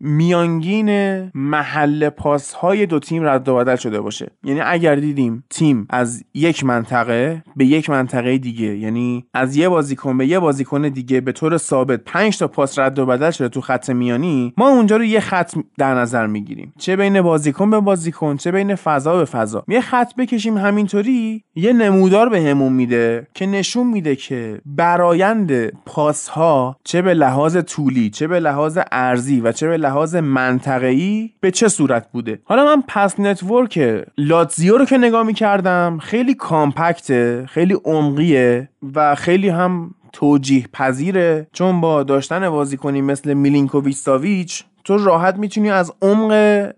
میانگین محل پاس های دو تیم رد و بدل شده باشه. یعنی اگر دیدیم تیم از یک منطقه به یک منطقه دیگه یعنی از یه بازیکن به یه بازیکن دیگه به طور ثابت 5 تا پاس رد و بدل شده تو خط میانی ما اونجا رو یه خط در نظر می‌گیریم. چه بین بازیکن به بازیکن چه بین فضا به فضا. یه خط بکشیم همینطوری یه نمودار بهمون میده که نشون میده که برایند پاس ها چه به لحاظ طولی چه به لحاظ عرضی و چه به لحاظ منطقه‌ای به چه صورت بوده. حالا من pass network لاتزیو رو که نگاه می‌کردم خیلی compact ه خیلی عمقیه و خیلی هم توجیه پذیره چون با داشتن بازیکنی مثل میلینکوویچ ساویچ تو راحت می‌تونی از عمق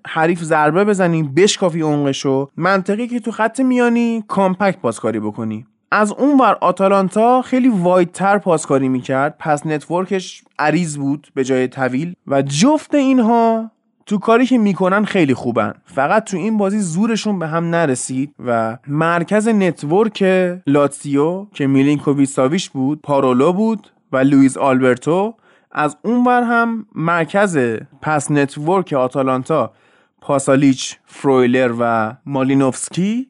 حریف ضربه بزنی بشکافی عمقشو. منطقیه که تو خط میانی compact پاسکاری بکنی. از اون ور آتالانتا خیلی wide تر پاسکاری می‌کرد. پس network ش عریض بود به جای طویل. و جفت اینها تو کاری که می‌کنن خیلی خوبن. فقط تو این بازی زورشون به هم نرسید و مرکز network لاتسیو که میلینکوویچ ساویچ بود پارولو بود و لوئیس آلبرتو از اون ور هم مرکز pass network آتالانتا پاسالیچ فرویلر و مالینوفسکی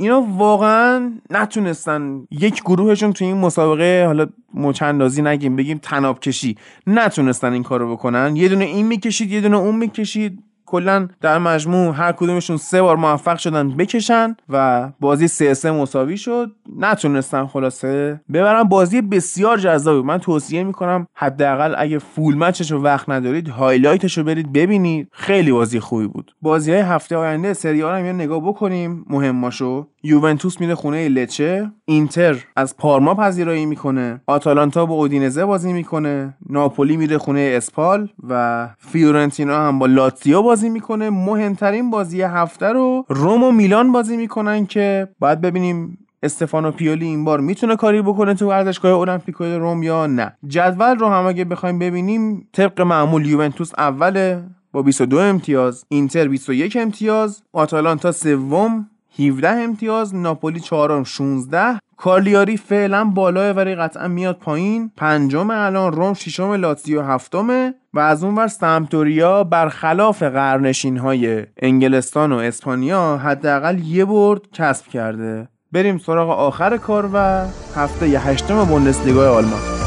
اینا واقعا نتونستن یک گروهشون تو این مسابقه حالا مچ اندازی نگیم بگیم طناب کشی. نتونستن این کارو بکنن. یه دونه این می‌کشید یه دونه اون می‌کشید. کلا در مجموع هر کدومشون سه بار موفق شدن بکشن و بازی سه سه مساوی شد. نتونستن خلاصه ببرن. بازی بسیار جذابی. من توصیه می‌کنم حداقل اگه full match ش رو وقت ندارید highlight ش رو برید ببینید. خیلی بازی خوبی بود. بازی های هفته آینده سری هم یه نگاه بکنیم. مهماشو یوونتوس میره خونه لچه. اینتر از پارما پذیرایی می‌کنه. آتالانتا با اودینزه بازی می‌کنه. ناپولی میره خونه اسپال و فیورنتینا هم با لاتزیو می‌کنه. مهمترین بازی هفته رو روم و میلان بازی می‌کنن که باید ببینیم استفانو پیولی این بار می‌تونه کاری بکنه تو ورزشگاه المپیکو روم یا نه. جدول رو هم اگه بخوایم ببینیم طبق معمول یوونتوس اوله با 22 امتیاز اینتر 21 امتیاز آتالانتا سوم 17 امتیاز ناپولی چهارم 16 کارلیاری فعلا بالاه ولی قطعا میاد پایین. پنجم الان روم ششم لاتزیو هفتمه و از اون ور سمتوریا برخلاف قرنشین های انگلستان و اسپانیا حداقل یه برد کسب کرده. بریم سراغ آخر کار و هفته هشتم بوندسلیگا آلمان.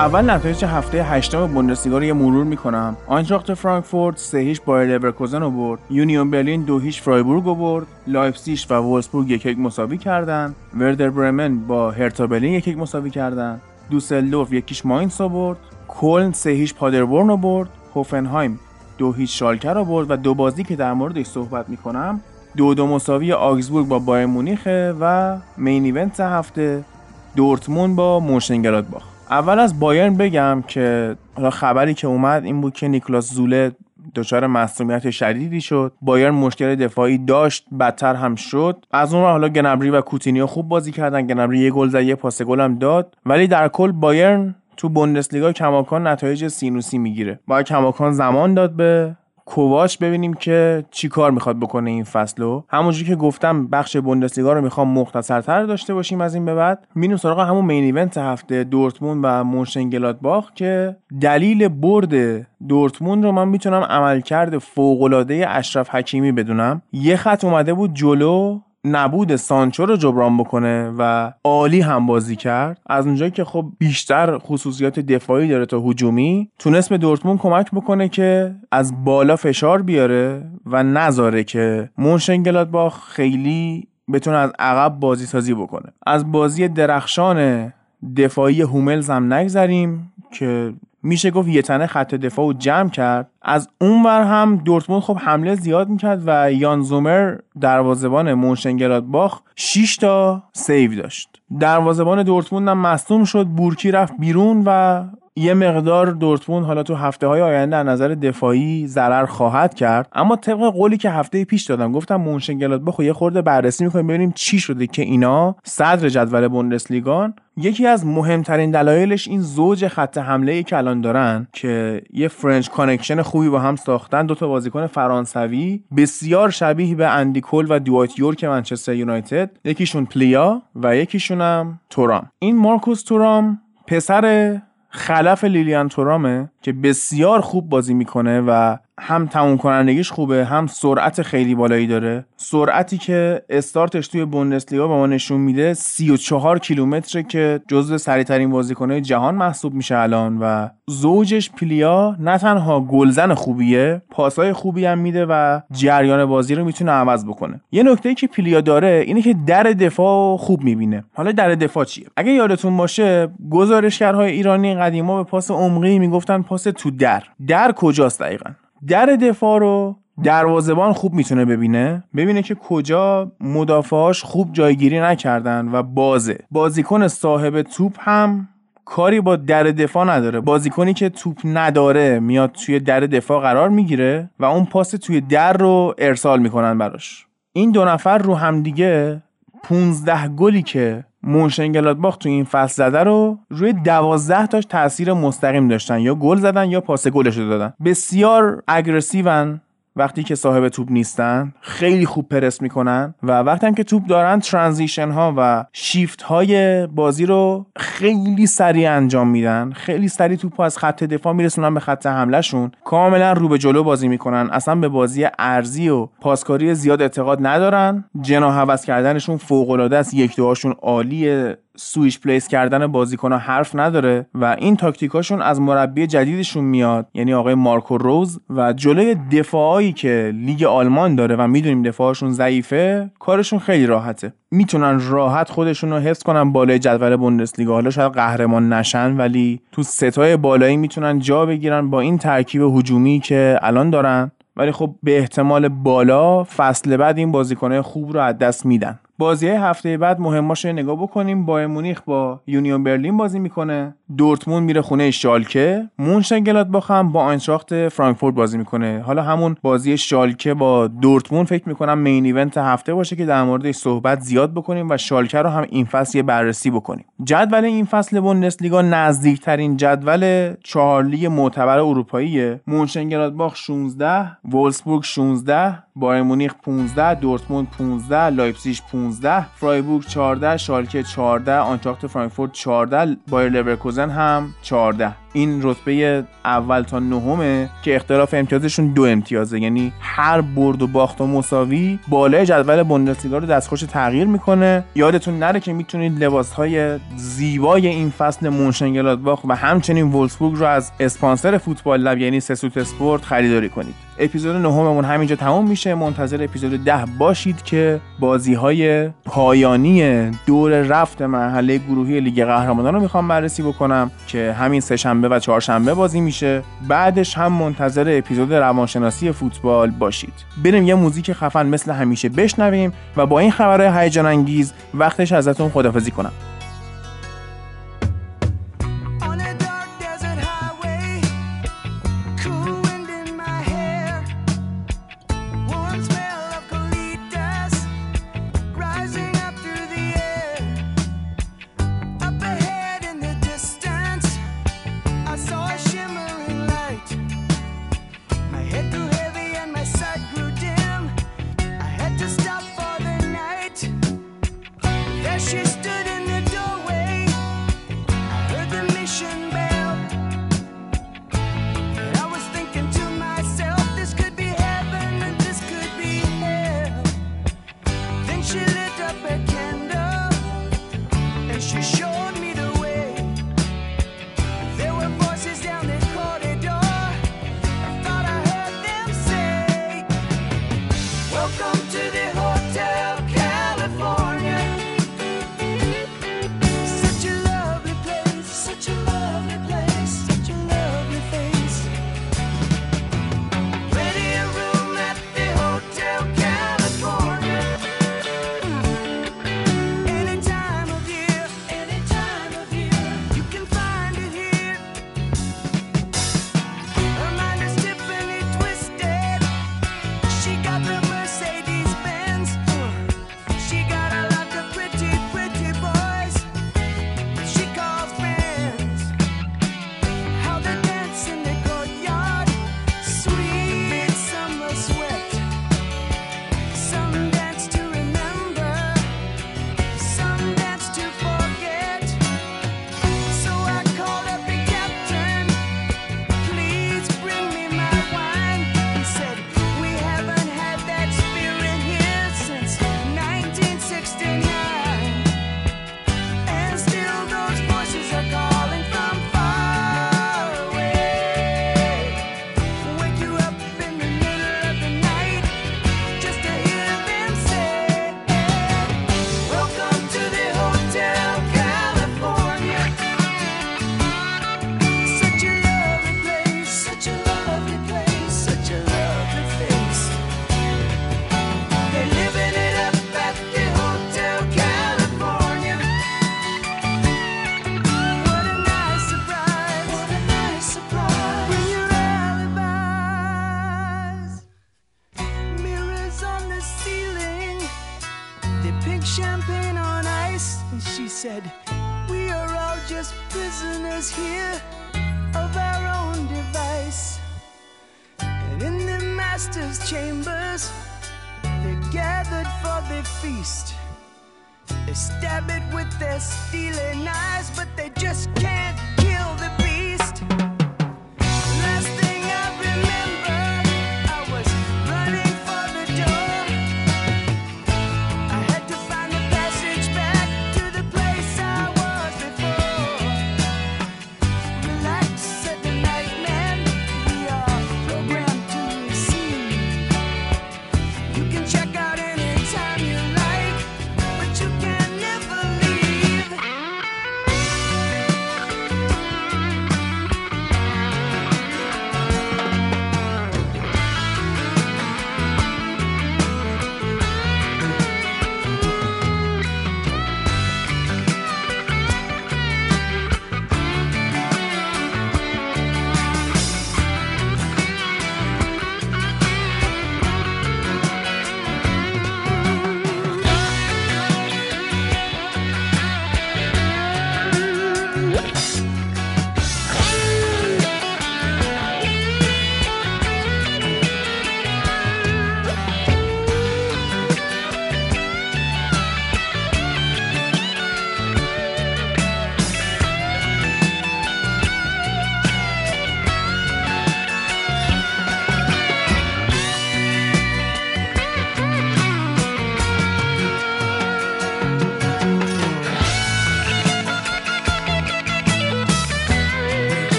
اول نتایج هفته هشتم بوندسلیگا رو یه مرور می‌کنم. آینتراخت فرانکفورت سه هیچ بایر لورکوزن رو برد. یونیون برلین دو هیچ فرایبورگ رو برد. لایپزیگ و وولسبورگ یک یک مساوی کردن. وردر برمن با هرتا برلین یک یک مساوی کردن. دوسلدورف یک هیچ ماینس رو برد. کلن سه هیچ پادربورن رو برد. هوفنهایم دو هیچ شالکه رو برد و دو بازی که در موردش صحبت می‌کنم دو دو مساوی آگزبورگ با بایرن مونیخه و main event هفته دورتموند با مونشنگلادباخ. اول از بایرن بگم که خبری که اومد این بود که نیکلاس زوله دچار مصدومیت شدیدی شد. بایرن مشکل دفاعی داشت بدتر هم شد. از اون ور حالا گنابری و کوتینیو خوب بازی کردن. گنابری یه گل زد یه پاس گل هم داد. ولی در کل بایرن تو بوندسلیگا کماکان نتایج سینوسی می‌گیره. باید کماکان زمان داد به کوواچ ببینیم که چی کار می‌خواد بکنه این فصل و همونجوری که گفتم بخش بوندسلیگا رو می‌خوام مختصرتر داشته باشیم از این به بعد. میریم سراغ همون main event هفته دورتموند و مونشنگلادباخ که دلیل برد دورتموند رو من می‌تونم عملکرد فوقالعاده اشرف حکیمی بدونم. یه خط اومده بود جلو نبود سانچو رو جبران بکنه و عالی هم بازی کرد. از اونجایی که خب بیشتر خصوصیات دفاعی داره تا هجومی تونست به دورتموند کمک بکنه که از بالا فشار بیاره و نذاره که مونشنگلادباخ خیلی بتونه از عقب بازی سازی بکنه. از بازی درخشان دفاعی هوملز هم نگذریم که میشه گفت یه تنه خط دفاع رو جمع کرد. از اونور هم دورتموند خب حمله زیاد می‌کرد و یان زومر دروازبان مونشنگلادباخ 6 تا save داشت. دروازبان دورتموند هم مصدوم شد. بورکی رفت بیرون و یه مقدار دورتموند حالا تو هفته های آینده از نظر دفاعی ضرر خواهد کرد. اما طبق قولی که هفته پیش دادم گفتم مونشنگلادباخ یه خورده بررسی می‌کنیم ببینیم چی شده که اینا صدر جدول بوندسلیگان. یکی از مهمترین دلایلش این زوج خط حمله ای که الان دارن که یه French connection خوبی با هم ساختن دو تا بازیکن فرانسوی بسیار شبیه به اندی کول و دوایت یورک منچستر یونایتد. یکیشون پلیا و یکیشون هم تورام. این مارکوس تورام پسر خلف لیلیان تورامه که بسیار خوب بازی می‌کنه و هم تموم کنندگیش خوبه هم سرعت خیلی بالایی داره. سرعتی که استارتش توی بوندسلیگا به ما نشون میده 34 کیلومتره که جزو سریعترین بازیکنهای جهان محسوب میشه الان و زوجش پلیا نه تنها گلزن خوبیه پاسای خوبی هم میده و جریان بازی رو می‌تونه عوض بکنه. یه نکته که پلیا داره اینه که در دفاع خوب می‌بینه. حالا در دفاع چیه؟ اگه یادتون باشه گزارشگرهای ایرانی قدیما به پاس عمقی می‌گفتن پاس تو در. در کجاست دقیقا؟ در دفاع رو دروازبان خوب می‌تونه ببینه ببینه که کجا مدافعاش خوب جایگیری نکردن و بازه. بازیکن صاحب توپ هم کاری با در دفاع نداره. بازیکنی که توپ نداره میاد توی در دفاع قرار می‌گیره و اون پاس توی در رو ارسال می‌کنن براش. این دو نفر رو همدیگه 15 گلی که مونشنگلادباخ تو این فصل زده رو روی 12 تاش تاثیر مستقیم داشتن یا گل زدن یا پاس گلش رو دادن. بسیار اگریسیون وقتی که صاحب توپ نیستن خیلی خوب پرس می‌کنن و وقتی هم که توپ دارن transition ها و شیفت های بازی رو خیلی سریع انجام میدن. خیلی سریع توپ از خط دفاع میرسونن به خط حمله‌شون. کاملا رو به جلو بازی می‌کنن. اصلا به بازی عرضی و پاسکاری زیاد اعتقاد ندارن. جناح عوض کردنشون فوق العاده است. یک دوهاشون عالیه. switch place کردن بازیکن حرف نداره و این تاکتیکاشون از مربی جدیدشون میاد. یعنی آقای مارکو روز و جلوی دفاعایی که لیگ آلمان داره و می‌دونیم دفاعشون ضعیفه کارشون خیلی راحته. می‌تونن راحت خودشون رو حفظ کنن بالای جدول بوندسلیگا. حالا شاید قهرمان نشن ولی تو سه تای بالایی می‌تونن جا بگیرن با این ترکیب هجومی که الان دارن. ولی خب به احتمال بالا فصل بعد این بازیکنهای خوب رو از دست میدن. بازی هفته بعد مهماش نگاه بکنیم. بایرن مونیخ با یونیون برلین بازی می‌کنه. دورتموند میره خونه شالکه. مونشن هم با آینتراخت فرانکفورت بازی می‌کنه. حالا همون بازی شالکه با دورتموند فکر می‌کنم main event هفته باشه که در موردش صحبت زیاد بکنیم و شالکه رو هم این فصل یه بررسی بکنیم. جدول این فصل بوندسلیگا نزدیکترین جدول چهار لیگ معتبر اروپاییه. مونشن 16 وولسبورگ 16 بایرن مونیخ 15 دورتموند 15 لایپزیگ 15 فرایبورگ 14 شالکه 14 آینتراخت فرانکفورت 14 بایر لورکوزن هم 14 این رتبه اول تا نهمه که اختلاف امتیازشون دو امتیازه. یعنی هر برد و باخت و مساوی بالای جدول بوندسلیگا رو دستخوش تغییر می‌کنه. یادتون نره که می‌تونید لباس های زیبای این فصل مونشنگلادباخ و همچنین وولسبورگ رو از اسپانسر فوتبال لب یعنی سسوت اسپورت خریداری کنید. اپیزود نهممون همینجا تموم میشه. منتظر اپیزود ده باشید که بازی های پایانی دور رفت مرحله گروهی لیگ قهرمانان رو می‌خوام بررسی بکنم که همین سه شنبه و چهارشنبه بازی میشه. بعدش هم منتظر اپیزود روانشناسی فوتبال باشید. بریم یه موزیک خفن مثل همیشه بشنویم و با این خبرهای هیجان انگیز وقتش ازتون خدافزی کنم. welcome.